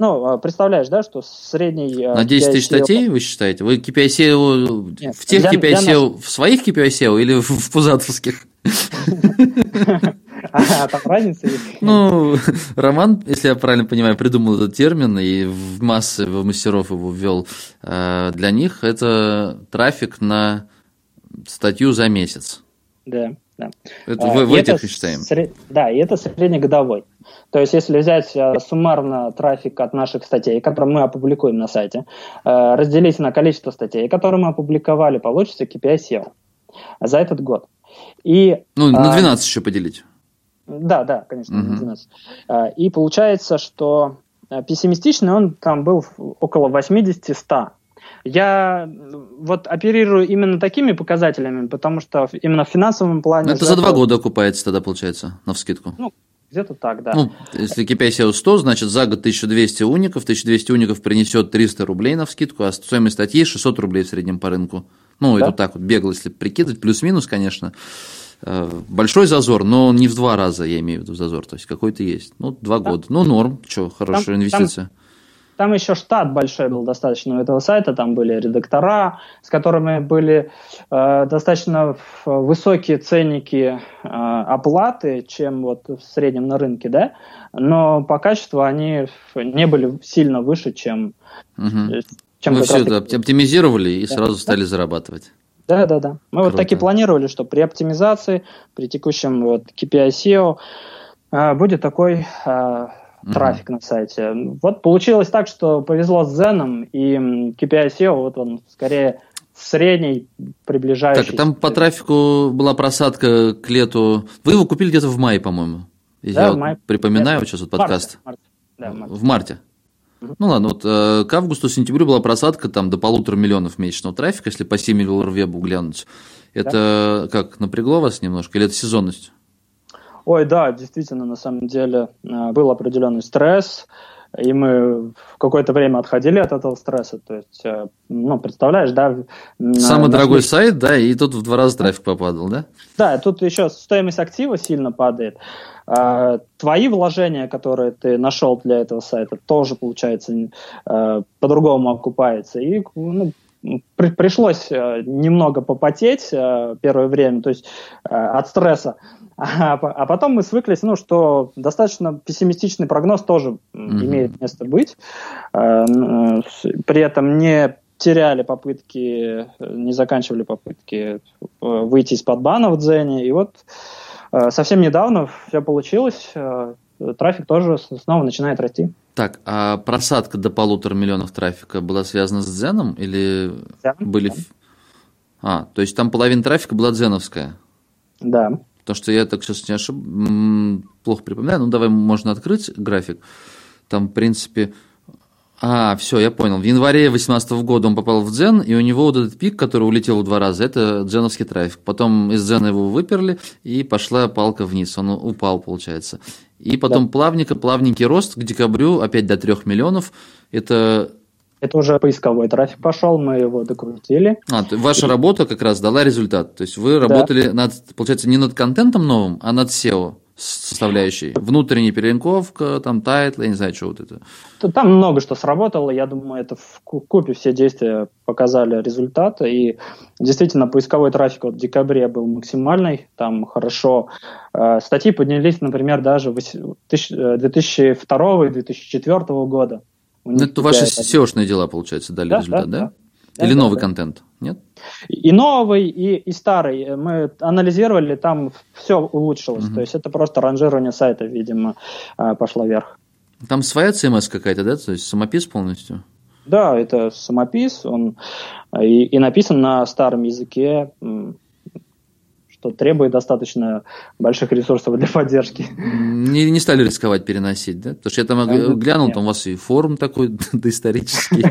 Ну, а, представляешь, да, что средний... А, На 10 тысяч статей вы считаете? Вы KPI SEO Нет, в тех для, KPI SEO, нас... в своих KPI SEO или в, в пузатовских? А там разница есть? Ну, Роман, если я правильно понимаю, придумал этот термин и в массы в мастеров его ввел. А, для них это трафик на статью за месяц. Да, да. Это в, в этих считаем. Да, и это среднегодовой. То есть, если взять э, суммарно трафик от наших статей, которые мы опубликуем на сайте, э, разделить на количество статей, которые мы опубликовали, получится KPI SEO за этот год. И, ну, на 12 а, еще поделить. Да, да, конечно, угу. на 12. А, и получается, что пессимистичный он там был около 80-100. Я вот оперирую именно такими показателями, потому что именно в финансовом плане... Это за два года окупается тогда, получается, на вскидку. Ну, где-то так, да. Ну, если KPI SEO 100, значит за год 1200 уников, 1200 уников принесет 300 рублей на вскидку, а стоимость статьи 600 рублей в среднем по рынку. Ну, да? это так вот бегло, если прикидывать, плюс-минус, конечно. Э, большой зазор, но не в два раза, я имею в виду зазор, то есть какой-то есть. Ну, два да. года. Ну, норм, что, хорошая там, инвестиция. Там там еще штат большой был достаточно у этого сайта, там были редактора, с которыми были э, достаточно высокие ценники э, оплаты, чем вот в среднем на рынке, да, но по качеству они не были сильно выше, чем... Угу. чем Вы все это оптимизировали и да, сразу да? стали зарабатывать. Да, да, да. Мы Круто. вот так и планировали, что при оптимизации, при текущем вот KPI SEO э, будет такой... Э, трафик на сайте. Вот получилось так, что повезло с Zen и KPI SEO, вот он скорее средний, приближающийся. Так, там по трафику была просадка к лету. Вы его купили где-то в мае, по-моему. Да, Я в мае. припоминаю сейчас вот марте, подкаст. в марте. Да, в марте. В марте. Ну ладно, вот э, к августу-сентябрю была просадка там до полутора миллионов месячного трафика, если по Similar Web глянуть. Это как, напрягло вас немножко или это сезонность? Ой, да, действительно, на самом деле э, был определенный стресс, и мы в какое-то время отходили от этого стресса. То есть, э, ну, представляешь, да? Самый нашли- дорогой сайт, да, и тут в два раза трафик попадал, да? Да, тут еще стоимость актива сильно падает. А, Твои вложения, которые ты нашел для этого сайта, тоже, получается, э, по-другому окупается. И ну, при- пришлось немного попотеть первое время, то есть от стресса. А а потом мы свыклись, ну, что достаточно пессимистичный прогноз тоже Мгм. имеет место быть. Э, э, При этом не теряли попытки, э, не заканчивали попытки выйти из-под бана в Дзене. И вот совсем недавно все получилось. Трафик тоже снова начинает расти. Так, а просадка до полутора миллионов трафика была связана с Дзеном или Дзеном, были... да. А, то есть там половина трафика была дзеновская? Да. Потому что я так сейчас не ошиб... плохо припоминаю. Ну, давай можно открыть график. Там, в принципе... А, все, я понял. В январе 2018 года он попал в Дзен, и у него вот этот пик, который улетел в два раза, это дзеновский трафик. Потом из Дзена его выперли, и пошла палка вниз. Он упал, получается. И потом плавненько, плавненький рост к декабрю опять до 3 миллионов. Это Это уже поисковой трафик пошел, мы его докрутили. а, ваша работа как раз дала результат. То есть вы работали над, получается, не над контентом новым, а над SEO составляющей. Внутренняя перелинковка, там title, я не знаю, что вот это. То Там много что сработало, я думаю, это в ку- купе все действия показали результат, и действительно поисковой трафик вот в декабре был максимальный, там хорошо. Э, Статьи поднялись, например, даже вось- тысяч- э, 2002 и 2004 года. Ну, это ваши SEO-шные дела, получается, дали Да, результат, да, да? да. Или Да, новый да. контент, нет? И новый, и, и старый. Мы анализировали, там все улучшилось. Мгм. То есть это просто ранжирование сайта, видимо, э, пошло вверх. Там своя CMS какая-то, да? То есть самопис полностью? Да, это самопис, он э, и, и написан на старом языке, что требует достаточно больших ресурсов для поддержки. Не, не стали рисковать переносить, да? Потому что я там А, ну, глянул, нет. там у вас и форум такой доисторический.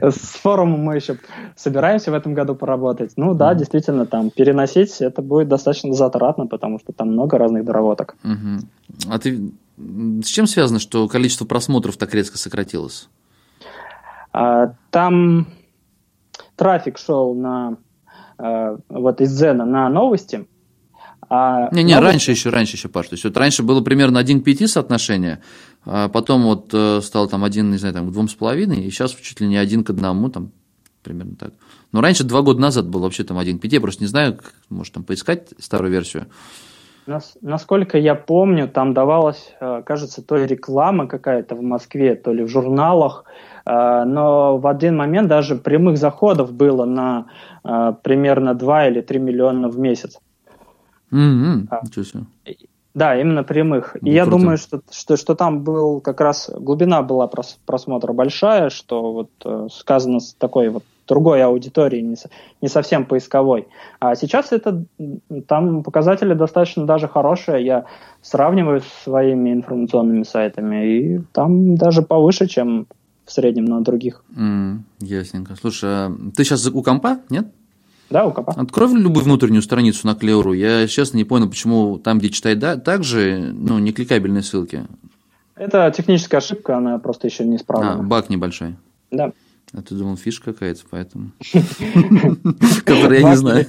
С форумом мы еще собираемся в этом году поработать. Ну да, действительно, там переносить это будет достаточно затратно, потому что там много разных доработок. А ты с чем связано, что количество просмотров так резко сократилось? А, Там трафик шел на э, вот из Зена на новости. а Не, не, новости- раньше еще, раньше еще, Паш. То есть вот раньше было примерно 1 к 5 соотношение, а потом вот э, стало там 1, не знаю, там к 2,5, и сейчас чуть ли не 1 к 1, там примерно так. Но раньше, два года назад был вообще там 1 к 5, я просто не знаю, как, может там поискать старую версию. Нас- насколько я помню, там давалась, э, кажется, то ли реклама какая-то в Москве, то ли в журналах, но в один момент даже прямых заходов было на э, примерно 2 или 3 миллиона в месяц. А. ничего себе. Да, именно прямых. Ну, И я круто. думаю, что, что, что там был как раз глубина была прос- просмотра большая, что вот э, сказано с такой вот другой аудиторией, не, не совсем поисковой. А сейчас это там показатели достаточно даже хорошие. Я сравниваю с своими информационными сайтами, и там даже повыше, чем в среднем на других. М, ясненько. Слушай, а ты сейчас у компа, нет? Да, у КП? Открой любую внутреннюю страницу на Клеуру. Я, честно, не понял, почему там, где читать да, также, ну, не кликабельные ссылки. Это техническая ошибка, она просто еще не А, исправлена. баг небольшой. Да. А ты думал, фишка какая-то, поэтому. Который я не знаю.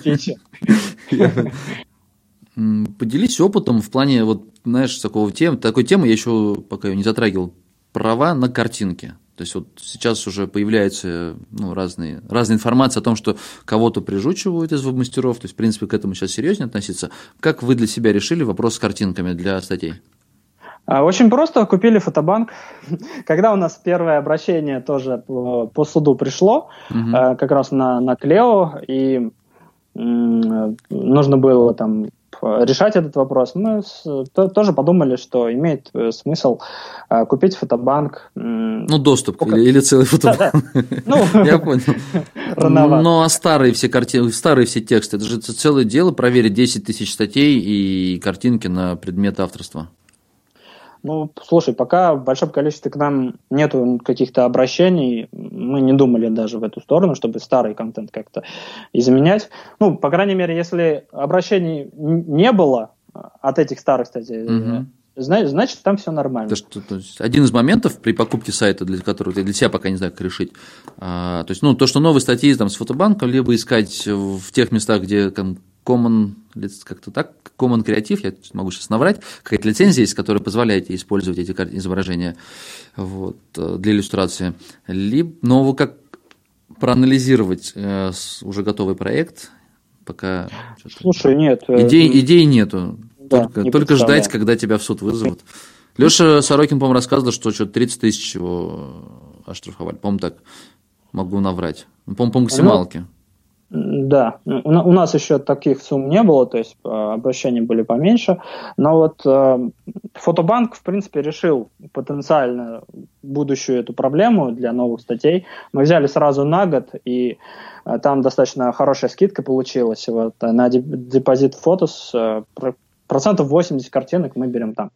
Поделись опытом в плане, вот, знаешь, такого темы, такой темы я еще пока ее не затрагивал. Права на картинки. То есть вот сейчас уже появляется ну, разные, разная информация о том, что кого-то прижучивают из веб-мастеров, то есть, в принципе, к этому сейчас серьезнее относиться. Как вы для себя решили вопрос с картинками для статей? А, Очень просто, купили фотобанк. Когда у нас первое обращение тоже по, по суду пришло, э, как раз на, на Клео, и нужно было там решать этот вопрос, мы с, то, тоже подумали, что имеет э, смысл э, купить фотобанк. Ну, доступ или, или целый фотобанк. Ну, Я понял. Ну, а старые все картины, старые все тексты, это же целое дело проверить 10 тысяч статей и картинки на предмет авторства. Ну, слушай, пока в большом количестве к нам нету каких-то обращений, мы не думали даже в эту сторону, чтобы старый контент как-то изменять. Ну, по крайней мере, если обращений не было от этих старых статей, угу. значит, значит, там все нормально. То, что, то есть, один из моментов при покупке сайта, для которого я для себя пока не знаю, как решить, а, то есть, ну, то, что новые статьи там, с фотобанком, либо искать в тех местах, где там, Common, как-то так, Common Creative, я могу сейчас наврать, какая-то лицензия есть, которая позволяет использовать эти изображения вот, э, для иллюстрации. Либо, но ну, как проанализировать э, уже готовый проект, пока... Слушай, нет. Э, идей, идей нету. Да, только не только ждать, когда тебя в суд вызовут. Леша Сорокин, по-моему, рассказывал, что что-то 30 тысяч его оштрафовали. По-моему, так. Могу наврать. По-моему, по максималке. Ну, да, у, нас еще таких сумм не было, то есть э, обращения были поменьше, но вот э, Фотобанк, в принципе, решил потенциально будущую эту проблему для новых статей. Мы взяли сразу на год, и э, там достаточно хорошая скидка получилась. Вот, э, на депозит фотос э, процентов 80 картинок мы берем там.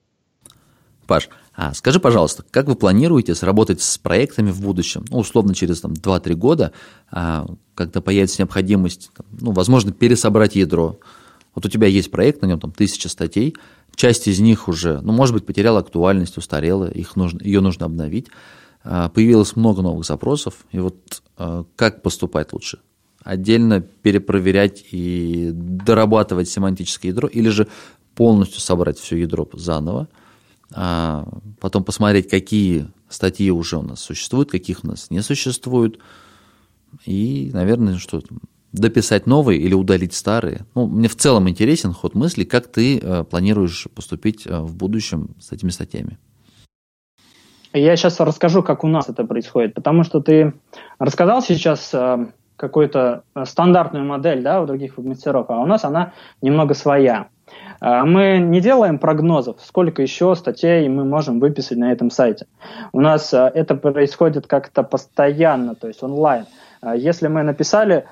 Паш, а скажи, пожалуйста, как вы планируете сработать с проектами в будущем, ну, условно, через там, 2-3 года, а, когда появится необходимость, ну, возможно, пересобрать ядро? Вот у тебя есть проект, на нем там тысяча статей, часть из них уже, ну, может быть, потеряла актуальность, устарела, их нужно, ее нужно обновить. А, появилось много новых запросов, и вот а, как поступать лучше? Отдельно перепроверять и дорабатывать семантическое ядро, или же полностью собрать все ядро заново – а потом посмотреть, какие статьи уже у нас существуют, каких у нас не существует, и, наверное, что дописать новые или удалить старые. Ну, мне в целом интересен ход мысли, как ты э, планируешь поступить э, в будущем с этими статьями. Я сейчас расскажу, как у нас это происходит, потому что ты рассказал сейчас э, какую-то стандартную модель да, у других веб-мастеров, а у нас она немного своя. А, мы не делаем прогнозов, сколько еще статей мы можем выписать на этом сайте. У нас а, это происходит как-то постоянно, то есть онлайн. А, если мы написали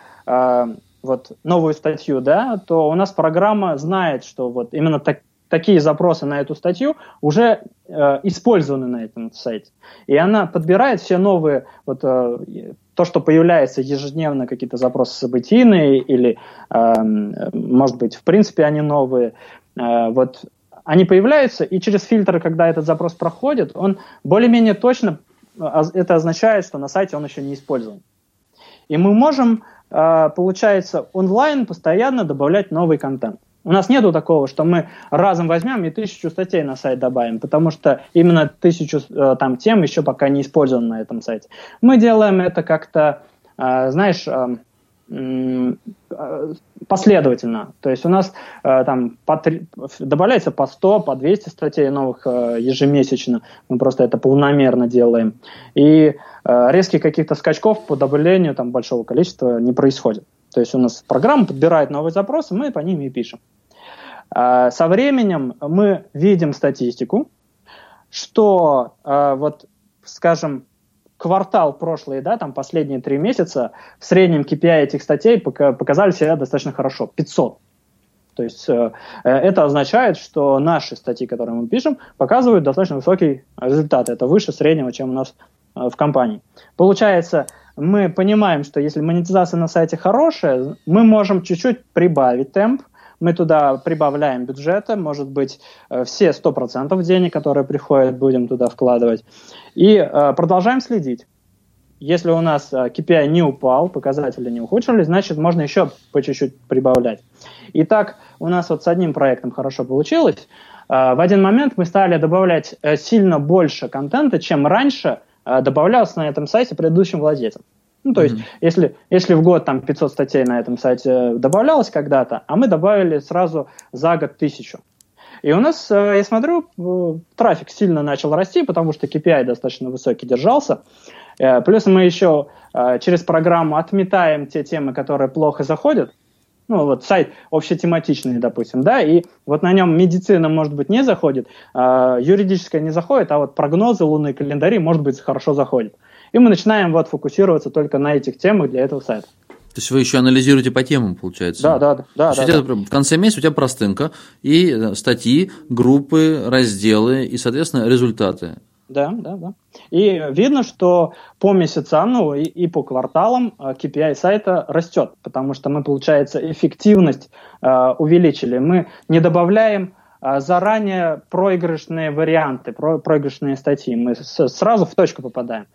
вот новую статью, да, то у нас программа знает, что вот именно так, такие запросы на эту статью уже э, использованы на этом сайте. И она подбирает все новые, вот э, то, что появляется ежедневно, какие-то запросы событийные или, э, может быть, в принципе они новые, э, вот они появляются, и через фильтры, когда этот запрос проходит, он более-менее точно, э, это означает, что на сайте он еще не использован. И мы можем, э, получается, онлайн постоянно добавлять новый контент. У нас нету такого, что мы разом возьмем и тысячу статей на сайт добавим, потому что именно тысячу э, там тем еще пока не использован на этом сайте. Мы делаем это как-то, э, знаешь, э, последовательно. То есть у нас там по 3, добавляется по 100, по 200 статей новых ежемесячно. Мы просто это полномерно делаем. И резких каких-то скачков по добавлению там большого количества не происходит. То есть у нас программа подбирает новые запросы, мы по ним и пишем. А, со временем мы видим статистику, что а, вот, скажем, квартал прошлый, да, там последние три месяца, в среднем KPI этих статей показали себя достаточно хорошо, 500. То есть э, это означает, что наши статьи, которые мы пишем, показывают достаточно высокий результат. Это выше среднего, чем у нас э, в компании. Получается, мы понимаем, что если монетизация на сайте хорошая, мы можем чуть-чуть прибавить темп, мы туда прибавляем бюджета, может быть, э, все 100% денег, которые приходят, будем туда вкладывать, и э, продолжаем следить. Если у нас э, KPI не упал, показатели не ухудшились, значит, можно еще по чуть-чуть прибавлять. Итак, у нас вот с одним проектом хорошо получилось. Э, в один момент мы стали добавлять э, сильно больше контента, чем раньше э, добавлялось на этом сайте предыдущим владельцам. Ну, то mm-hmm. есть, если, если в год там 500 статей на этом сайте добавлялось когда-то, а мы добавили сразу за год тысячу. И у нас, э, я смотрю, э, трафик сильно начал расти, потому что KPI достаточно высокий держался. Э, плюс мы еще через программу отметаем те темы, которые плохо заходят. ну вот сайт общетематичный, допустим, да, и вот на нем медицина, может быть, не заходит, э, юридическая не заходит, а вот прогнозы, лунные календари, может быть, хорошо заходят. И мы начинаем вот фокусироваться только на этих темах для этого сайта. То есть вы еще анализируете по темам, получается? Да, да, да. да, да, да. В конце месяца у тебя простынка и э, статьи, группы, разделы и, соответственно, результаты. Да, да, да. И видно, что по месяцам, ну и, и по кварталам KPI э, сайта растет, потому что мы, получается, эффективность э, увеличили. Мы не добавляем э, заранее проигрышные варианты, про, проигрышные статьи. Мы с, сразу в точку попадаем.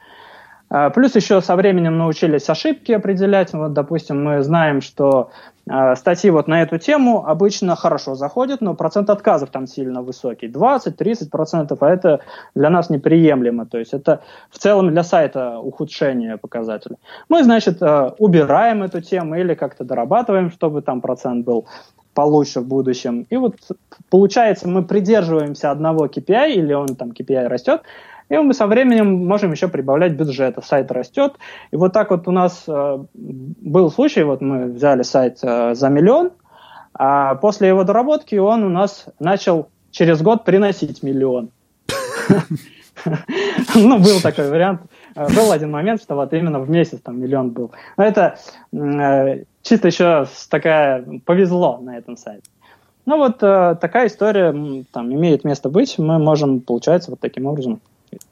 Плюс еще со временем научились ошибки определять. Вот, допустим, мы знаем, что э, статьи вот на эту тему обычно хорошо заходят, но процент отказов там сильно высокий. 20-30%, а это для нас неприемлемо. То есть это в целом для сайта ухудшение показателей. Мы, значит, э, убираем эту тему или как-то дорабатываем, чтобы там процент был получше в будущем. И вот получается, мы придерживаемся одного KPI, или он там KPI растет, и мы со временем можем еще прибавлять бюджета. Сайт растет. И вот так вот у нас э, был случай, вот мы взяли сайт э, за миллион, а после его доработки он у нас начал через год приносить миллион. Ну, был такой вариант. Был один момент, что вот именно в месяц там миллион был. Но это э, чисто еще такая повезло на этом сайте. Ну вот такая история там имеет место быть. Мы можем, получается, вот таким образом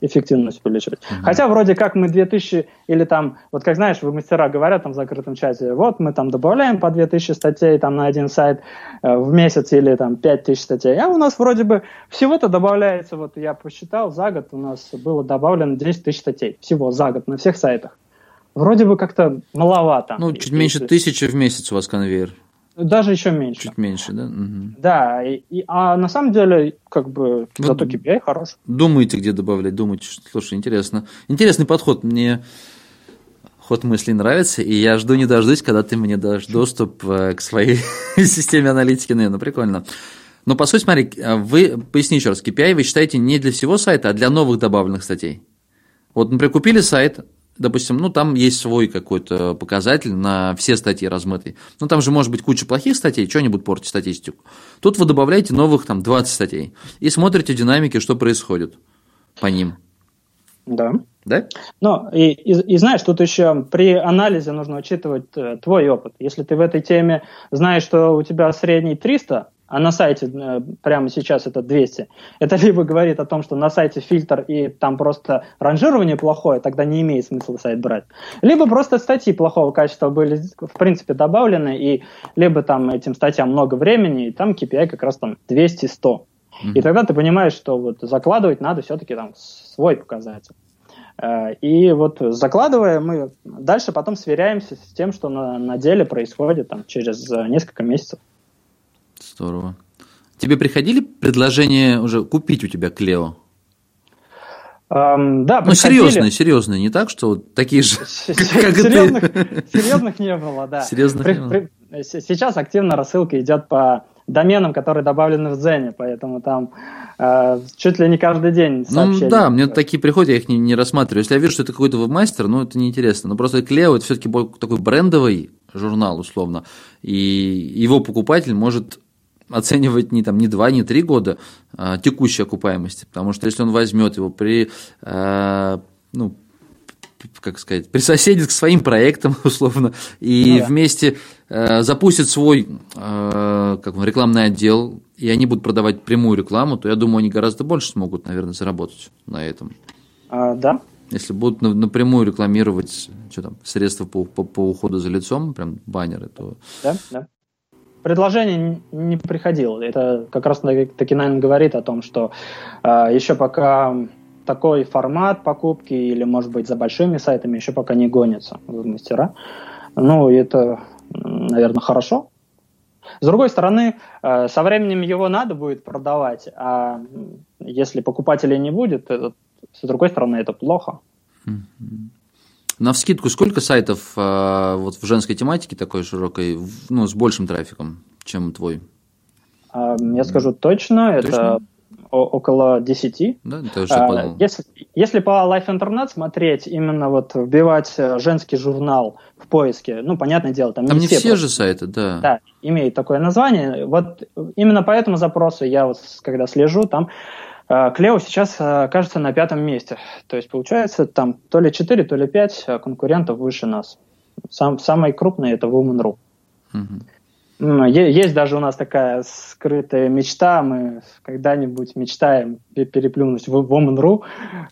эффективность увеличивать. Mm-hmm. Хотя вроде как мы 2000 или там, вот как знаешь, вы мастера говорят там в закрытом чате, вот мы там добавляем по 2000 статей там на один сайт э, в месяц или там 5000 статей, а у нас вроде бы всего-то добавляется, вот я посчитал, за год у нас было добавлено 10 тысяч статей всего за год на всех сайтах. Вроде бы как-то маловато. Ну, чуть меньше тысячи в месяц у вас конвейер. Даже еще меньше. Чуть меньше, да? Угу. Да, и, и, а на самом деле, как бы, вот зато KPI хорош. Думаете, где добавлять, думаете, слушай, интересно. Интересный подход, мне ход мыслей нравится, и я жду не дождусь, когда ты мне дашь доступ э, к своей системе аналитики, наверное, прикольно. Но по сути, смотри, э, вы, поясни еще раз, KPI вы считаете не для всего сайта, а для новых добавленных статей. Вот, например, купили сайт, допустим, ну, там есть свой какой-то показатель на все статьи размытые. Ну, там же может быть куча плохих статей, что-нибудь портит статистику. Тут вы добавляете новых там 20 статей и смотрите динамики, что происходит по ним. Да. Да? Ну, и, и, и знаешь, тут еще при анализе нужно учитывать э, твой опыт. Если ты в этой теме знаешь, что у тебя средний 300, а на сайте э, прямо сейчас это 200, это либо говорит о том, что на сайте фильтр и там просто ранжирование плохое, тогда не имеет смысла сайт брать. Либо просто статьи плохого качества были, в принципе, добавлены, и либо там этим статьям много времени, и там KPI как раз там 200-100. Mm-hmm. И тогда ты понимаешь, что вот закладывать надо все-таки там свой показатель. Э, и вот закладывая, мы дальше потом сверяемся с тем, что на, на деле происходит там, через э, несколько месяцев. Здорово. Тебе приходили предложения уже купить у тебя Клео? Um, да, ну, серьезные, серьезные, не так, что вот такие же, как серьезных, серьезных не было, да. Серьезных при, при, сейчас активно рассылка идет по доменам, которые добавлены в Дзене, поэтому там э, чуть ли не каждый день сообщения. Ну да, мне такие приходят, я их не, не рассматриваю. Если я вижу, что это какой-то вебмастер, ну это неинтересно. Но просто Клео это все-таки такой брендовый журнал, условно, и его покупатель может оценивать не, там, не 2, не 3 года а, текущей окупаемости, потому что если он возьмет его при, а, ну, как сказать, присоседит к своим проектам, условно, и ну, да. вместе э, запустит свой э, как бы, рекламный отдел, и они будут продавать прямую рекламу, то я думаю, они гораздо больше смогут, наверное, заработать на этом. А, да. Если будут напрямую рекламировать что там, средства по, по, по уходу за лицом, прям баннеры, то. Да, да предложение не приходило. Это как раз таки, наверное, говорит о том, что э, еще пока такой формат покупки или, может быть, за большими сайтами еще пока не гонится в мастера. Ну, это, наверное, хорошо. С другой стороны, э, со временем его надо будет продавать, а если покупателей не будет, это, с другой стороны, это плохо. На вскидку сколько сайтов э, вот в женской тематике такой широкой, ну, с большим трафиком, чем твой? Я скажу точно, точно? это около 10. Да, это уже а, если, если по Life Internet смотреть, именно вот вбивать э, женский журнал в поиске, ну, понятное дело, там, там не, не все, все же сайты, да. Да, имеет такое название. Вот именно по этому запросу я вот, когда слежу, там Клео сейчас, кажется, на пятом месте. То есть, получается, там то ли 4, то ли 5 конкурентов выше нас. Сам, самый крупный это Woman.ru. Угу. Есть даже у нас такая скрытая мечта, мы когда-нибудь мечтаем переплюнуть в Woman.ru,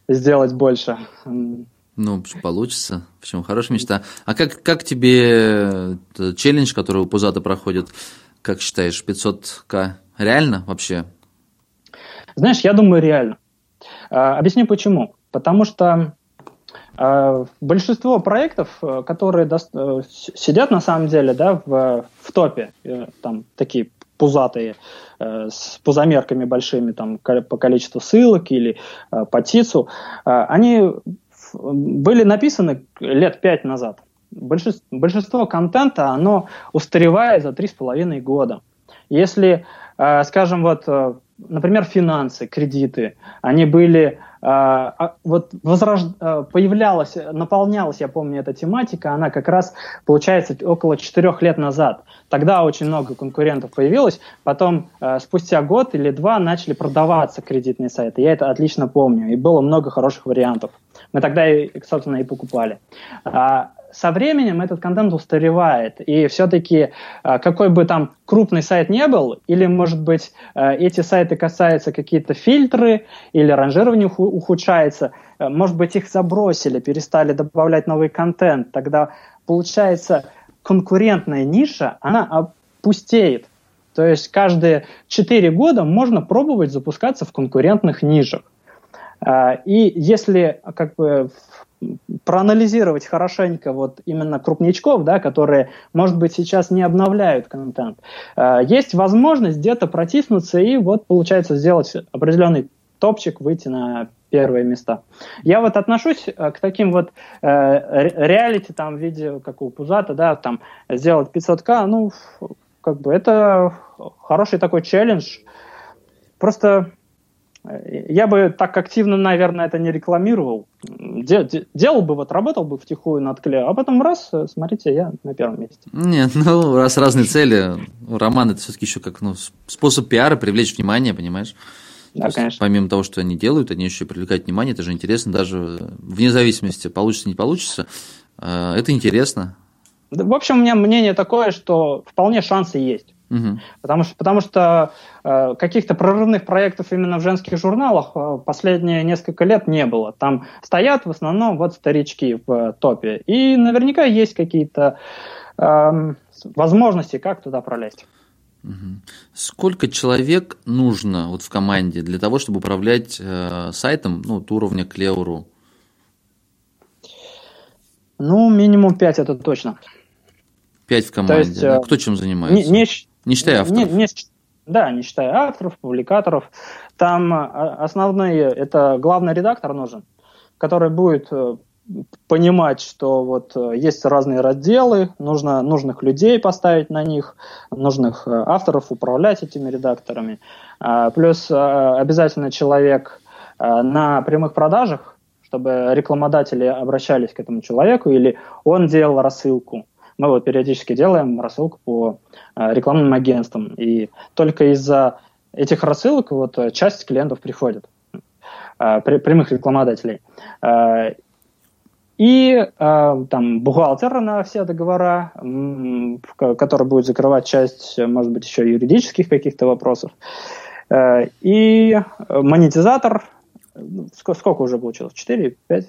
сделать больше. Ну, получится. Почему? Хорошая мечта. А как, как тебе челлендж, который у Пузата проходит, как считаешь, 500к реально вообще? Знаешь, я думаю, реально. А, объясню почему. Потому что а, большинство проектов, э, которые до... Э, сидят на самом деле да, в, в топе, э, там такие пузатые, с пузомерками большими там, по количеству ссылок или по ТИЦу, они были написаны лет пять назад. Большинство, большинство контента, оно устаревает за три с половиной года. Если, скажем, вот, например, финансы, кредиты, они были а, а, вот возрож... А, появлялась, наполнялась, я помню, эта тематика, она как раз, получается, около четырех лет назад. Тогда очень много конкурентов появилось, потом спустя год или два начали продаваться кредитные сайты. Я это отлично помню, и было много хороших вариантов. Мы тогда, собственно, и покупали со временем этот контент устаревает, и все-таки э, какой бы там крупный сайт не был, или, может быть, э, эти сайты касаются какие-то фильтры, или ранжирование ухудшается, э, может быть, их забросили, перестали добавлять новый контент, тогда получается конкурентная ниша, она опустеет. То есть каждые 4 года можно пробовать запускаться в конкурентных нишах. И если как бы проанализировать хорошенько вот именно крупничков, да, которые, может быть, сейчас не обновляют контент, э, есть возможность где-то протиснуться и вот, получается, сделать определенный топчик, выйти на первые места. Я вот отношусь э, к таким вот э, реалити, там, в виде, как у Пузата, да, там, сделать 500к, ну, как бы это хороший такой челлендж. Просто я бы так активно, наверное, это не рекламировал. Делал бы, вот работал бы втихую над Клео, а потом раз, смотрите, я на первом месте. Нет, ну раз разные цели, роман это все-таки еще как ну, способ пиара, привлечь внимание, понимаешь? Да, есть, конечно. Помимо того, что они делают, они еще привлекают внимание, это же интересно, даже вне зависимости, получится, не получится, э, это интересно. В общем, у меня мнение такое, что вполне шансы есть. Угу. Потому что, потому что э, каких-то прорывных проектов именно в женских журналах э, последние несколько лет не было. Там стоят в основном вот старички в э, топе. И наверняка есть какие-то э, возможности, как туда пролезть. Угу. Сколько человек нужно вот в команде для того, чтобы управлять э, сайтом ну, вот уровня Клеуру? Ну, минимум 5 это точно. Пять в команде. есть, да? Э, Кто чем занимается? Не, не, не считая авторов. Не, не, да, не считая авторов, публикаторов. Там а, основные, это главный редактор нужен, который будет э, понимать, что вот э, есть разные разделы, нужно нужных людей поставить на них, нужных э, авторов управлять этими редакторами. А, плюс обязательно человек на прямых продажах, чтобы рекламодатели обращались к этому человеку, или он делал рассылку. Мы вот периодически делаем рассылку по э, рекламным агентствам, и только из-за этих рассылок вот э, часть клиентов приходит, э, прямых рекламодателей. И там бухгалтер на все договора, который будет закрывать часть, может быть, еще юридических каких-то вопросов. И монетизатор, сколько уже получилось? 4, 5?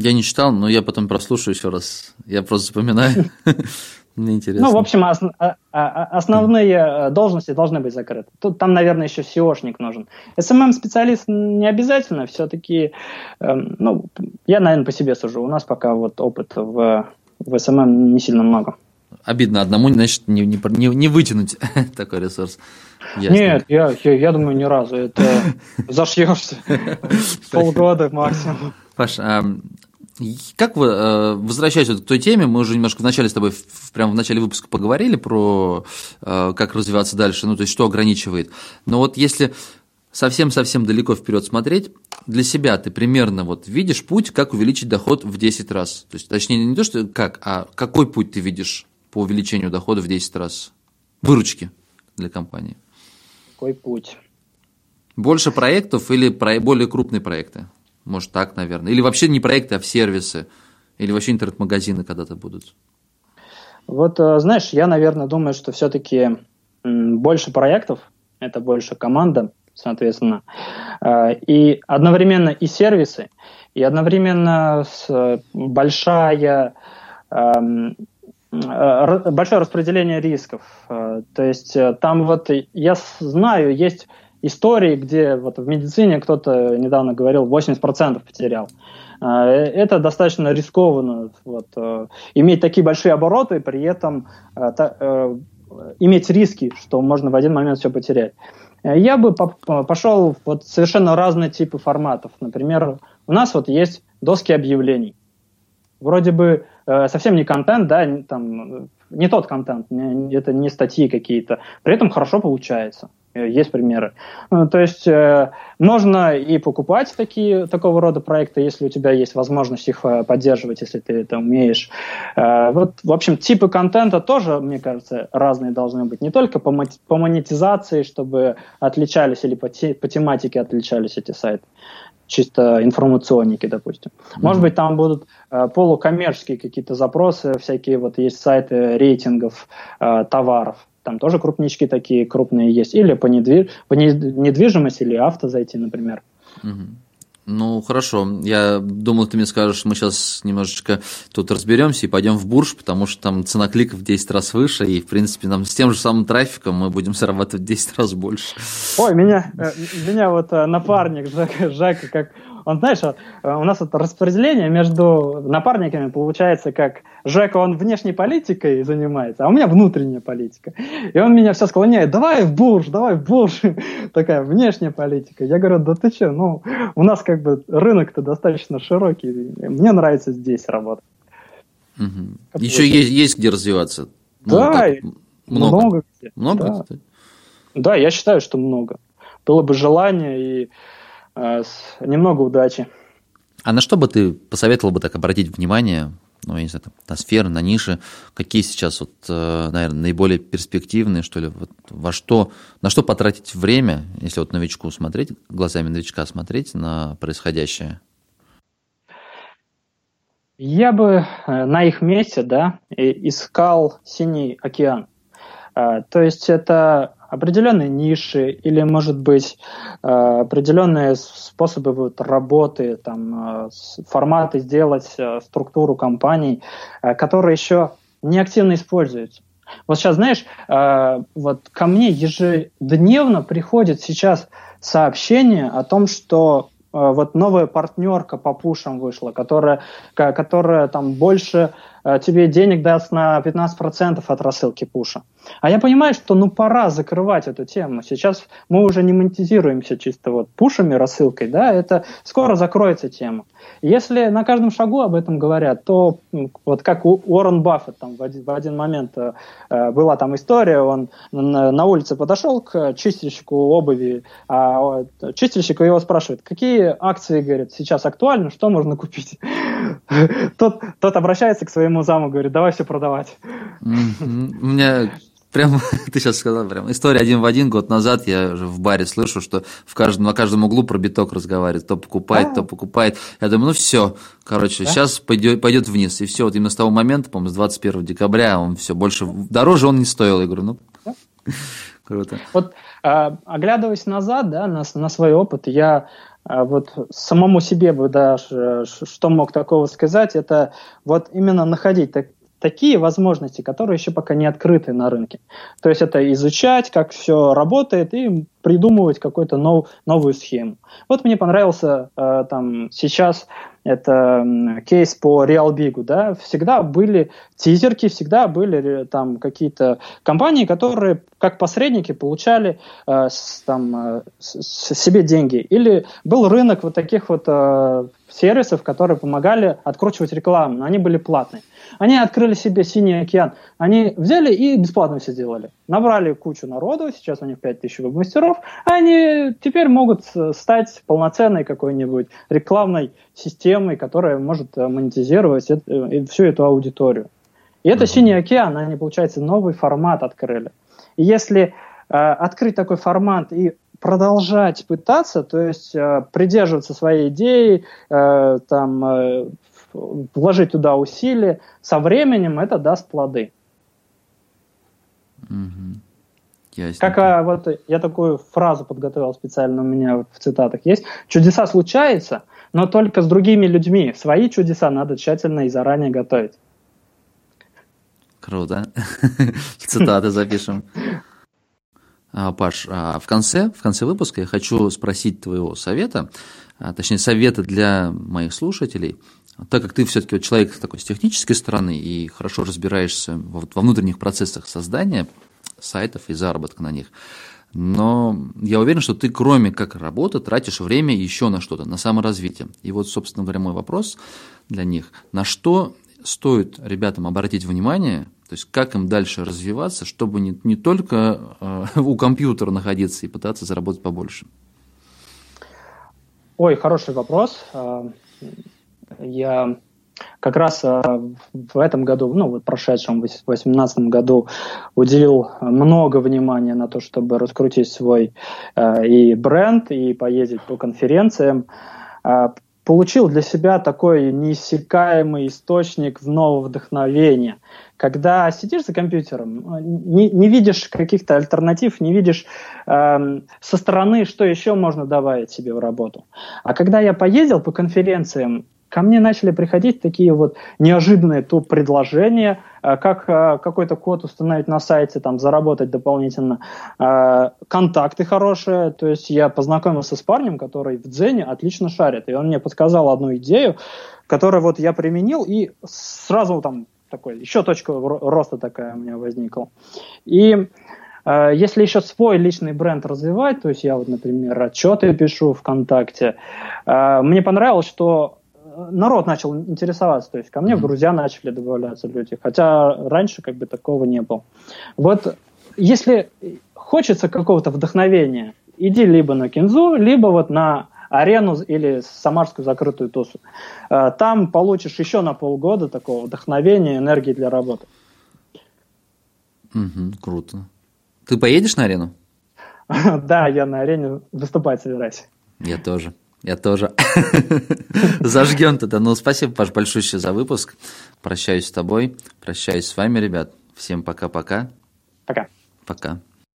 Я не читал, но я потом прослушаю еще раз. Я просто запоминаю. Мне интересно. Ну, в общем, ос- а, а, основные э, должности должны быть закрыты. Тут там, наверное, еще SEOшник нужен. SMM-специалист не обязательно, все-таки, эм, ну, я, наверное, по себе сужу. У нас пока вот опыт в, в SMM не сильно много. Обидно одному, значит, не, не, не, не вытянуть такой ресурс. Ясно. Нет, я, я, я думаю, ни разу. Это зашьешься. Полгода максимум. Паш, а как вы, э, возвращаясь вот к той теме, мы уже немножко вначале с тобой, прямо в начале выпуска поговорили про э, как развиваться дальше, ну, то есть что ограничивает. Но вот если совсем-совсем далеко вперед смотреть, для себя ты примерно вот видишь путь, как увеличить доход в 10 раз. То есть, точнее, не то, что как, а какой путь ты видишь по увеличению дохода в 10 раз? Выручки для компании. Какой путь? Больше проектов или про более крупные проекты? Может, так, наверное. Или вообще не проекты, а в сервисы. Или вообще интернет-магазины когда-то будут. Вот, э, знаешь, я, наверное, думаю, что все-таки больше проектов, это больше команда, соответственно, э, и одновременно и сервисы, и одновременно с большая эм, э, большое распределение рисков. То есть там вот я знаю, есть истории, где вот в медицине кто-то недавно говорил 80% потерял. А, это достаточно рискованно, вот, э, иметь такие большие обороты, при этом э, э, иметь риски, что можно в один момент все потерять. Я бы пошел вот совершенно разные типы форматов. Например, у нас вот есть доски объявлений. Вроде бы совсем не контент, да, там, не тот контент, это не статьи какие-то. При этом хорошо получается. Э, есть примеры. Ну, то есть э, можно и покупать такие, такого рода проекты, если у тебя есть возможность их э, поддерживать, если ты это умеешь. Вот, в общем, типы контента тоже, мне кажется, разные должны быть. Не только по, по монетизации, чтобы отличались или по, те, по тематике отличались эти сайты чисто информационники, допустим. Mm-hmm. Может быть, там будут э, полукоммерческие какие-то запросы, всякие вот есть сайты рейтингов э, товаров там тоже крупнички такие крупные есть, или по, недвиж... по недвижимости, или авто зайти, например. Ну, хорошо. Я думал, ты мне скажешь, мы сейчас немножечко тут разберемся и пойдем в бурж, потому что там цена кликов в 10 раз выше, и, в принципе, нам с тем же самым трафиком мы будем зарабатывать в 10 раз больше. Ой, меня, э, меня вот э, напарник Жека, Жека как он, знаешь, э, у нас это распределение между напарниками получается как Жека, он внешней политикой занимается, а у меня внутренняя политика. И он меня все склоняет, давай в бурж, давай в бурж. Такая внешняя политика. Я говорю, да ты что, ну, у нас как бы рынок-то достаточно широкий. Мне нравится здесь работать. Угу. Еще есть, есть где развиваться. Ну, да, много. Много где. Много? Да. да, я считаю, что много. Было бы желание и немного удачи. А на что бы ты посоветовал бы так обратить внимание, ну, я не знаю, там, на сферы, на ниши, какие сейчас, вот, э, наверное, наиболее перспективные, что ли, вот, во что, на что потратить время, если вот новичку смотреть, глазами новичка смотреть на происходящее? Я бы э, на их месте, да, искал синий океан. То есть это определенные ниши или, может быть, э, определенные способы работы, там, э, форматы сделать, э, структуру компаний, которые еще не активно используются. Вот сейчас, знаешь, вот ко мне ежедневно приходит сейчас сообщение о том, что вот новая партнерка по пушам вышла, которая, которая там больше тебе денег даст на 15% от рассылки пуша. А я понимаю, что ну пора закрывать эту тему. Сейчас мы уже не монетизируемся чисто вот пушами, рассылкой, да, это скоро закроется тема. Если на каждом шагу об этом говорят, то вот как у Уоррен Баффет там в один, в один момент э, э была там история, он на, на улице подошел к чистильщику обуви, а чистильщик его спрашивает, какие акции, говорит, сейчас актуальны, что можно купить? Тот, тот обращается к своему заму, говорит, давай все продавать. У меня Прям, ты сейчас сказал, прям история один в один. Год назад я уже в баре слышу, что в каждом, на каждом углу про биток разговаривает. То покупает, то покупает. Я думаю, ну все, короче, да? сейчас пойдет, пойдет вниз. И все, вот именно с того момента, по-моему, с 21 декабря он все, больше, дороже он не стоил. Я говорю, ну, круто. Вот, а, оглядываясь назад, да, на, на свой опыт, я вот самому себе бы даже что мог такого сказать, это вот именно находить так, такие возможности, которые еще пока не открыты на рынке. То есть это изучать, как все работает, и придумывать какую-то нов, новую схему. Вот мне понравился э, там сейчас это кейс по RealBig, да, всегда были тизерки, всегда были там какие-то компании, которые как посредники получали э, с, там, э, с, себе деньги. Или был рынок вот таких вот э, сервисов, которые помогали откручивать рекламу, но они были платные. Они открыли себе синий океан. Они взяли и бесплатно все делали. Набрали кучу народу, сейчас у них 5000 веб-мастеров. Они теперь могут стать полноценной какой-нибудь рекламной системой, которая может э, монетизировать э, всю эту аудиторию. И это синий океан, они, получается, новый формат открыли. И если э, открыть такой формат и продолжать пытаться, то есть э, придерживаться своей идеи, э, там, э, вложить туда усилия, со временем это даст плоды. Угу. Ясно. Как а, вот я такую фразу подготовил специально у меня в цитатах есть. Чудеса случаются, но только с другими людьми. Свои чудеса надо тщательно и заранее готовить. Круто. Цитаты запишем. А, Паш, а в конце, в конце выпуска я хочу спросить твоего совета, а, точнее совета для моих слушателей, так как ты все-таки вот человек такой с технической стороны и хорошо разбираешься вот во внутренних процессах создания сайтов и заработка на них, но я уверен, что ты кроме как работы тратишь время еще на что-то, на саморазвитие. И вот, собственно говоря, мой вопрос для них, на что стоит ребятам обратить внимание, то есть как им дальше развиваться, чтобы не, не только э, у компьютера находиться и пытаться заработать побольше? Ой, хороший вопрос. А, я как раз а, в этом году, ну вот прошедшем, в 2018 году уделил много внимания на то, чтобы раскрутить свой а, и бренд, и поездить по конференциям получил для себя такой неиссякаемый источник нового вдохновения. Когда сидишь за компьютером, не, не видишь каких-то альтернатив, не видишь э, со стороны, что еще можно добавить себе в работу. А когда я поездил по конференциям, ко мне начали приходить такие вот неожиданные то предложения, э, как э, какой-то код установить на сайте, там, заработать дополнительно, э, контакты хорошие, то есть я познакомился с парнем, который в Дзене отлично шарит, и он мне подсказал одну идею, которую вот я применил, и сразу там такой, еще точка роста такая у меня возникла. И если еще свой личный бренд развивать, то есть я вот, например, отчеты пишу ВКонтакте, мне понравилось, что народ начал интересоваться, то есть ко мне в друзья начали добавляться люди, хотя раньше как бы такого не было. Вот если хочется какого-то вдохновения, иди либо на кинзу, либо вот на арену или самарскую закрытую тусу. Э, там получишь еще на полгода такого вдохновения, энергии для работы. Угу, круто. Ты поедешь на арену? Да, я на арене выступать собираюсь. Я тоже. Я тоже. Зажгем тогда. Ну, спасибо, Паш, большое за выпуск. Прощаюсь с тобой. Прощаюсь с вами, ребят. Всем пока-пока. Пока. Пока. пока.